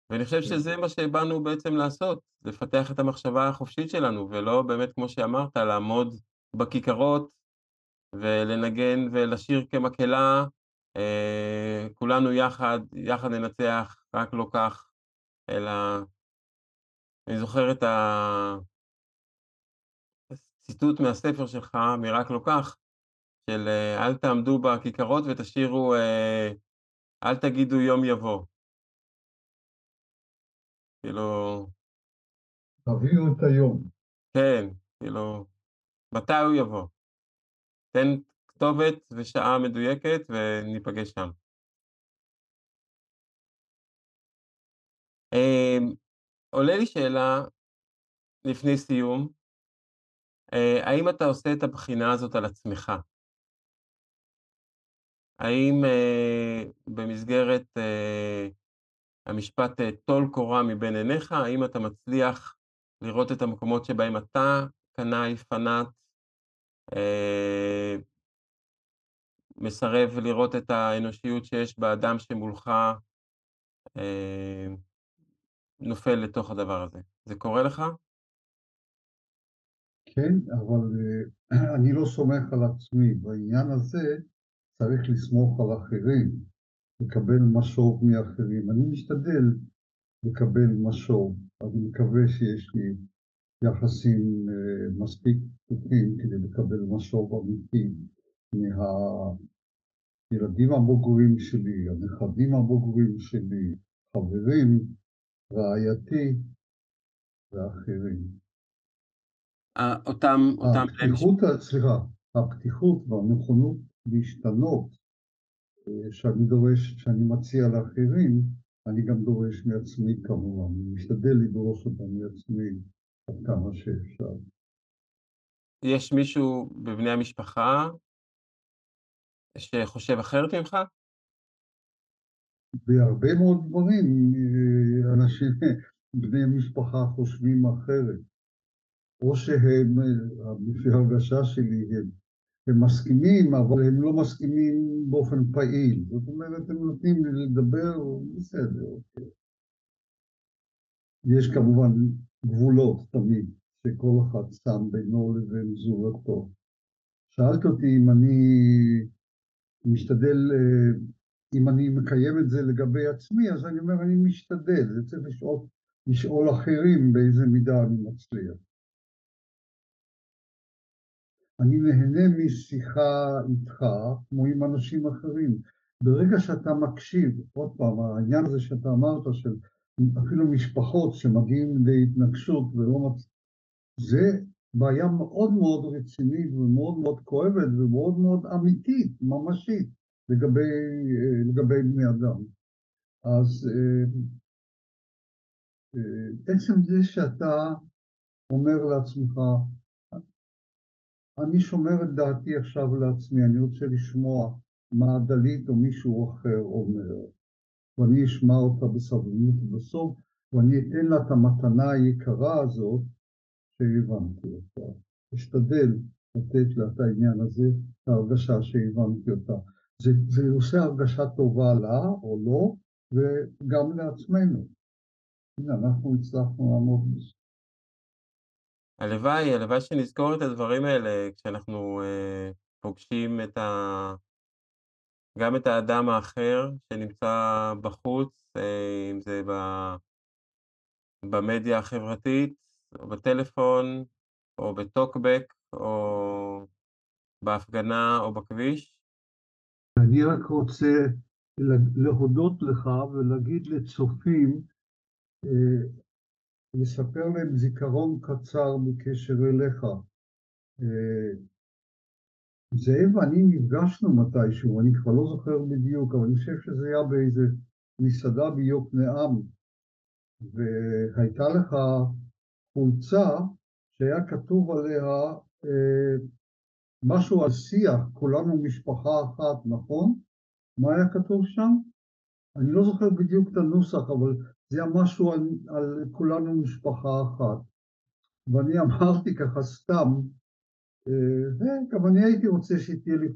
ואני חושב כן. שזה מה שבאנו בעצם לעשות, לפתח את המחשבה החופשית שלנו, ולא באמת, כמו שאמרת, לעמוד בכיכרות ולנגן ולשיר כמקהלה, אה, כולנו יחד, יחד ננצח, רק לא כך, אלא אני זוכר את הציטוט מהספר שלך, מ"רק לא כך", של אה, אל תעמדו בכיכרות ותשאירו אה, אל תגידו יום יבוא. כאילו... תביאו את היום. כן, כאילו, מתי הוא יבוא? תן כתובת ושעה מדויקת וניפגש שם. אמ, עולה לי שאלה לפני סיום, אה, האם אתה עושה את הבחינה הזאת על עצמך? האם אה, במסגרת אה, המשפט טול קורה מבין עיניך, האם אתה מצליח לראות את המקומות שבהם אתה קנאי, פנאט, אה, מסרב לראות את האנושיות שיש באדם שמולך, אה, נופל לתוך הדבר הזה. זה קורה לך? כן, אבל אה, אני לא סומך על עצמי. בעניין הזה צריך לסמוך על אחרים, לקבל משוב מאחרים. אני משתדל לקבל משוב. אני מקווה שיש לי יחסים אה, מספיק פתוחים כדי לקבל משוב אמיתי מהילדים הבוגרים שלי, הנכדים הבוגרים שלי, חברים, רעייתי ואחרים. אותם, אותם... הפתיחות, סליחה, הפתיחות והנכונות להשתנות אה, שאני דורש, שאני מציע לאחרים, אני גם דורש מעצמי כמובן, אני משתדל לדרוש אותה מעצמי עד כמה שאפשר. יש מישהו בבני המשפחה שחושב אחרת ממך? בהרבה מאוד דברים אה, אנשים, בני משפחה חושבים אחרת. או שהם, לפי הרגשה שלי, הם, הם מסכימים, אבל הם לא מסכימים באופן פעיל. זאת אומרת, הם נותנים לי לדבר, בסדר, אוקיי. יש כמובן גבולות תמיד, שכל אחד שם בינו לבין זולתו. שאלת אותי אם אני משתדל, אה, אם אני מקיים את זה לגבי עצמי, אז אני אומר, אני משתדל, זה צריך לשאול, לשאול אחרים באיזה מידה אני מצליח. אני נהנה משיחה איתך כמו עם אנשים אחרים. ברגע שאתה מקשיב, עוד פעם, העניין הזה שאתה אמרת של אפילו משפחות שמגיעים להתנגשות ולא מצ... זה בעיה מאוד מאוד רצינית ומאוד מאוד כואבת ומאוד מאוד אמיתית, ממשית, לגבי, לגבי בני אדם. אז אה, אה, עצם זה שאתה אומר לעצמך, אני שומר את דעתי עכשיו לעצמי, אני רוצה לשמוע מה דלית או מישהו אחר אומר, ואני אשמע אותה בסבלנות בסוף, ואני אתן לה את המתנה היקרה הזאת שהבנתי אותה. אשתדל לתת לה את העניין הזה, את ההרגשה שהבנתי אותה. זה, זה עושה הרגשה טובה לה או לא, וגם לעצמנו. הנה, אנחנו הצלחנו לעמוד בזה. הלוואי, הלוואי שנזכור את הדברים האלה כשאנחנו אה, פוגשים את ה... גם את האדם האחר שנמצא בחוץ, אה, אם זה ב... במדיה החברתית, או בטלפון, או בטוקבק, או בהפגנה, או בכביש. אני רק רוצה להודות לך ולהגיד לצופים, אה, לספר להם זיכרון קצר בקשר אליך. אה, זאב ואני נפגשנו מתישהו, אני כבר לא זוכר בדיוק, אבל אני חושב שזה היה באיזה מסעדה ביוקנעם, והייתה לך חולצה שהיה כתוב עליה אה, משהו על שיח, כולנו משפחה אחת, נכון? מה היה כתוב שם? אני לא זוכר בדיוק את הנוסח, אבל זה היה משהו על, על כולנו משפחה אחת. ואני אמרתי ככה סתם, אה, אני הייתי רוצה שתהיה לי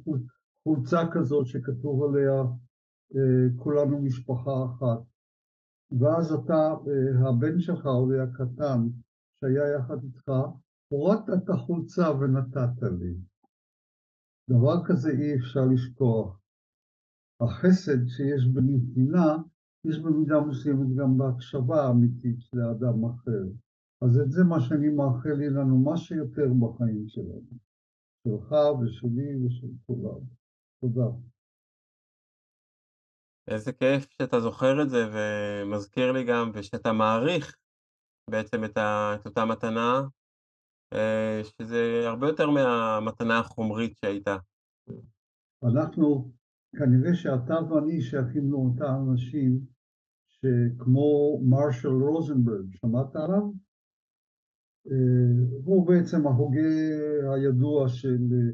חולצה כזאת שכתוב עליה אה, כולנו משפחה אחת. ואז אתה, אה, הבן שלך, אורי הקטן, שהיה יחד איתך, הורדת את החולצה ונתת לי. דבר כזה אי אפשר לשכוח. החסד שיש בנתינה, יש במידה מסוימת גם בהקשבה האמיתית לאדם אחר. אז את זה מה שאני מאחל לי לנו מה שיותר בחיים שלנו. שלך ושלי ושל כולם. תודה. איזה כיף שאתה זוכר את זה ומזכיר לי גם, ושאתה מעריך בעצם את, ה, את אותה מתנה, אה, שזה הרבה יותר מהמתנה החומרית שהייתה. אנחנו, כנראה שאתה ואני שייכים לאותה אנשים שכמו מרשל רוזנברג, שמעת עליו? אה, הוא בעצם ההוגה הידוע של אה,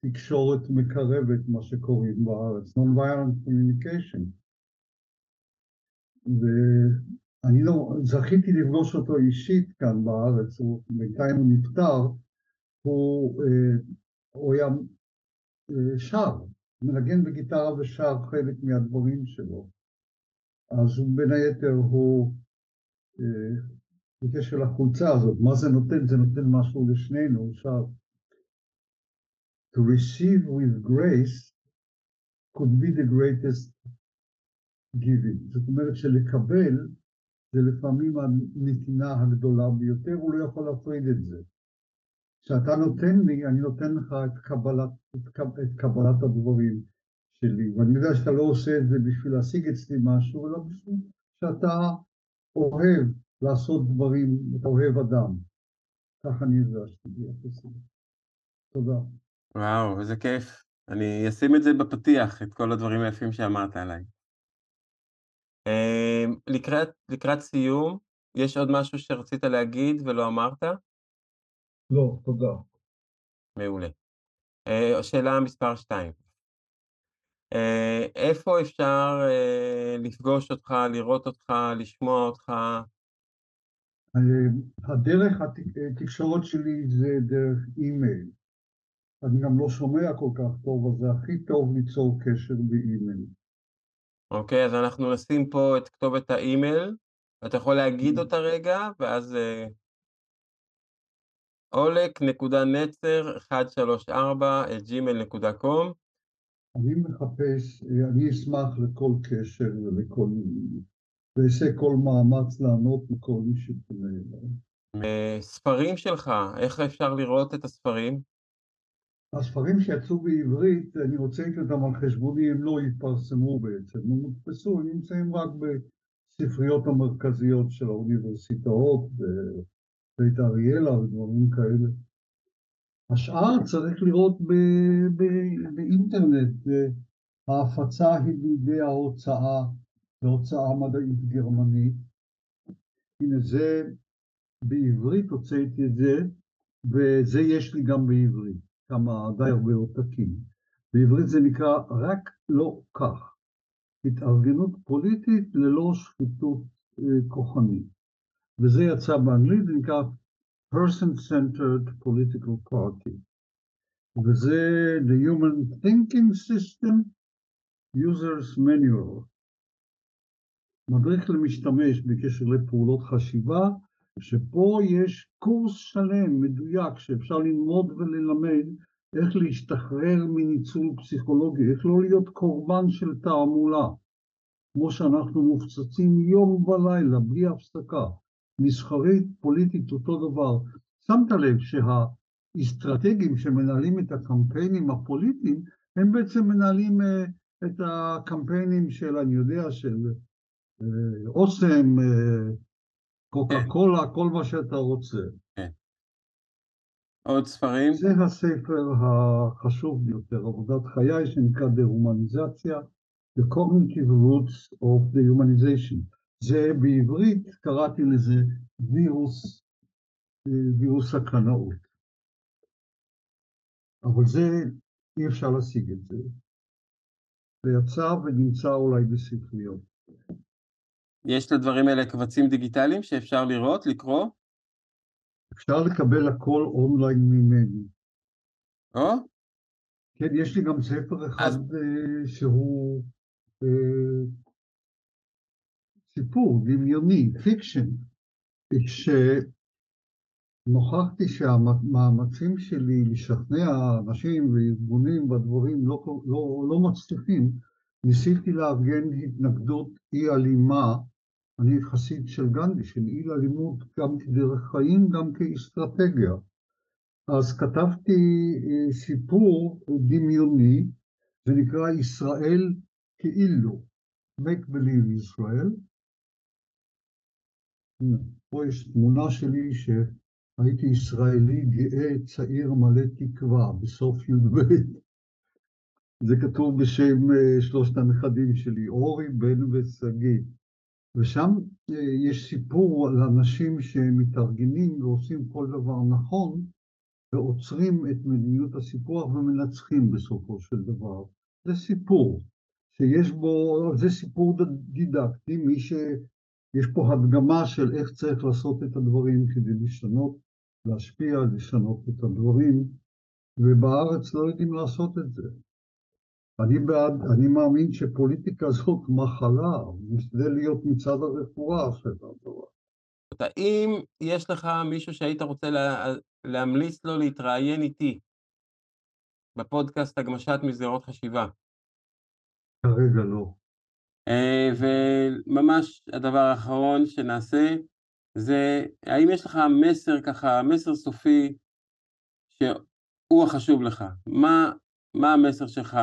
תקשורת מקרבת, מה שקוראים בארץ, Non-Violent Communication. ואני לא, זכיתי לפגוש אותו אישית כאן בארץ, הוא, בינתיים הוא נפטר, הוא, אה, הוא היה שר, מנגן בגיטרה ושר חלק מהדברים שלו. אז בין היתר הוא בקשר לחולצה הזאת, מה זה נותן? זה נותן משהו לשנינו, עכשיו. To receive with grace could be the greatest giving. זאת אומרת שלקבל זה לפעמים הנתינה הגדולה ביותר, הוא לא יכול להפריד את זה. כשאתה נותן לי, אני נותן לך את קבלת, את קבלת הדברים שלי, ואני יודע שאתה לא עושה את זה בשביל להשיג אצלי משהו, אלא בשביל שאתה אוהב לעשות דברים, אתה אוהב אדם. ככה אני הרגשתי ביחס לזה. תודה. וואו, איזה כיף. אני אשים את זה בפתיח, את כל הדברים היפים שאמרת עליי. אמ, לקראת, לקראת סיום, יש עוד משהו שרצית להגיד ולא אמרת? לא, תודה. מעולה. אה, שאלה מספר 2. אה, איפה אפשר אה, לפגוש אותך, לראות אותך, לשמוע אותך, הדרך התקשורת שלי זה דרך אימייל. אני גם לא שומע כל כך טוב, אז זה הכי טוב ליצור קשר באימייל. אוקיי, אז אנחנו נשים פה את כתובת האימייל, אתה יכול להגיד אותה רגע, ואז אולק.נצר 134 gmail.com אני מחפש, אני אשמח לכל קשר ולכל ואעשה כל מאמץ לענות לכל מי שפונה אליי. ספרים שלך, איך אפשר לראות את הספרים? הספרים שיצאו בעברית, אני רוצה להגיד אותם על חשבוני, הם לא התפרסמו בעצם, הם הודפסו, הם נמצאים רק בספריות המרכזיות של האוניברסיטאות, בבית אריאלה ודברים כאלה. השאר צריך לראות באינטרנט, ההפצה היא בידי ההוצאה בהוצאה מדעית גרמנית. הנה זה בעברית הוצאתי את זה, וזה יש לי גם בעברית, כמה די הרבה עותקים. בעברית זה נקרא רק לא כך, התארגנות פוליטית ללא שחיתות אה, כוחנית. וזה יצא באנגלית, זה נקרא Person-Centered Political Party. וזה The Human Thinking System Users Manual. מדריך למשתמש בקשר לפעולות חשיבה, שפה יש קורס שלם, מדויק, שאפשר ללמוד וללמד איך להשתחרר מניצול פסיכולוגי, איך לא להיות קורבן של תעמולה, כמו שאנחנו מופצצים יום ולילה, בלי הפסקה, מסחרית, פוליטית, אותו דבר. שמת לב שהאסטרטגים שמנהלים את הקמפיינים הפוליטיים, הם בעצם מנהלים את הקמפיינים של, אני יודע, של אוסם, קוקה קולה, כל מה שאתה רוצה. כן. עוד ספרים? זה הספר החשוב ביותר, עבודת חיי, שנקרא דה-הומניזציה, The Cognitive Roots of the Humanization. זה בעברית, קראתי לזה וירוס, וירוס הקנאות. אבל זה, אי אפשר להשיג את זה. זה יצא ונמצא אולי בספריות. יש לדברים האלה קבצים דיגיטליים שאפשר לראות, לקרוא? אפשר לקבל הכל אונליין ממני. או? כן, יש לי גם ספר אחד אז... שהוא אה, סיפור דמיוני, fiction, כשנוכחתי שהמאמצים שלי לשכנע אנשים וארגונים בדברים לא, לא, לא מצליחים, ניסיתי לארגן התנגדות אי אלימה אני חסיד של גנדי, של אי אלימות גם כדרך חיים, גם כאסטרטגיה. אז כתבתי אה, סיפור דמיוני, זה נקרא ישראל כאילו, make believe ישראל. פה יש תמונה שלי שהייתי ישראלי גאה, צעיר, מלא תקווה, בסוף י"ב. זה כתוב בשם אה, שלושת הנכדים שלי, אורי, בן ושגיא. ושם אה, יש סיפור על אנשים שמתארגנים ועושים כל דבר נכון ועוצרים את מדיניות הסיפוח ומנצחים בסופו של דבר. זה סיפור שיש בו, זה סיפור דידקטי, מי שיש פה הדגמה של איך צריך לעשות את הדברים כדי לשנות, להשפיע, לשנות את הדברים, ובארץ לא יודעים לעשות את זה. אני בעד, אני מאמין שפוליטיקה זאת מחלה, משתדל להיות מצד הרפואה של הדבר. האם יש לך מישהו שהיית רוצה לה, להמליץ לו להתראיין איתי בפודקאסט הגמשת מסגרות חשיבה? כרגע לא. אה, וממש הדבר האחרון שנעשה זה, האם יש לך מסר ככה, מסר סופי שהוא החשוב לך? מה מה המסר שלך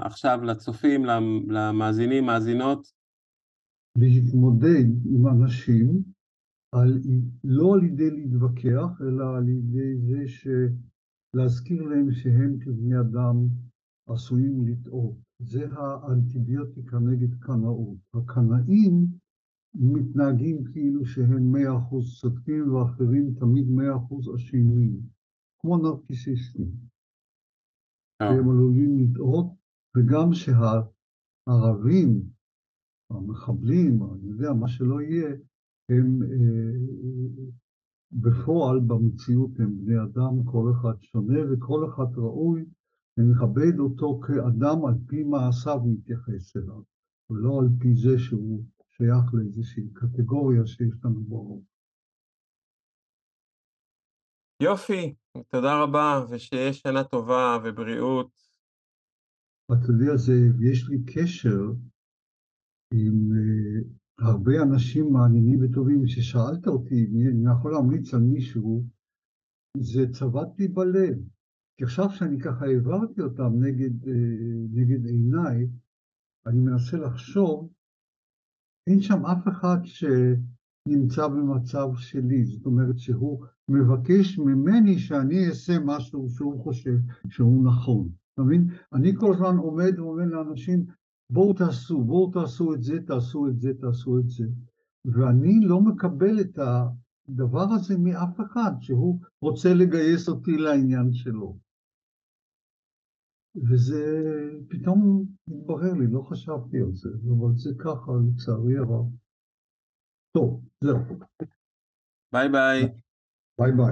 עכשיו לצופים, למאזינים, מאזינות? להתמודד עם אנשים, על, לא על ידי להתווכח, אלא על ידי זה להזכיר להם שהם כבני אדם עשויים לטעות. זה האנטיביוטיקה נגד קנאות. הקנאים מתנהגים כאילו שהם מאה אחוז צודקים ואחרים תמיד מאה אחוז אשמים, כמו נרקיסיסטים. שהם עלולים לטעות, וגם שהערבים, המחבלים, אני יודע, מה שלא יהיה, הם אה, בפועל, במציאות, הם בני אדם, כל אחד שונה וכל אחד ראוי, ונכבד אותו כאדם על פי מעשיו נתייחס אליו, ולא על פי זה שהוא שייך לאיזושהי קטגוריה שיש לנו ברור. יופי, תודה רבה, ושיהיה שנה טובה ובריאות. אתה יודע, זה, יש לי קשר עם uh, הרבה אנשים מעניינים וטובים. כששאלת אותי אם אני יכול להמליץ על מישהו, זה צבט לי בלב. כי עכשיו שאני ככה העברתי אותם נגד, uh, נגד עיניי, אני מנסה לחשוב, אין שם אף אחד ש... נמצא במצב שלי, זאת אומרת שהוא מבקש ממני שאני אעשה משהו שהוא חושב שהוא נכון, אתה מבין? אני כל הזמן עומד ואומר לאנשים, בואו תעשו, בואו תעשו את זה, תעשו את זה, תעשו את זה, ואני לא מקבל את הדבר הזה מאף אחד שהוא רוצה לגייס אותי לעניין שלו. וזה פתאום התברר לי, לא חשבתי על זה, אבל זה ככה לצערי הרב. טוב, זהו. bye bye. bye bye.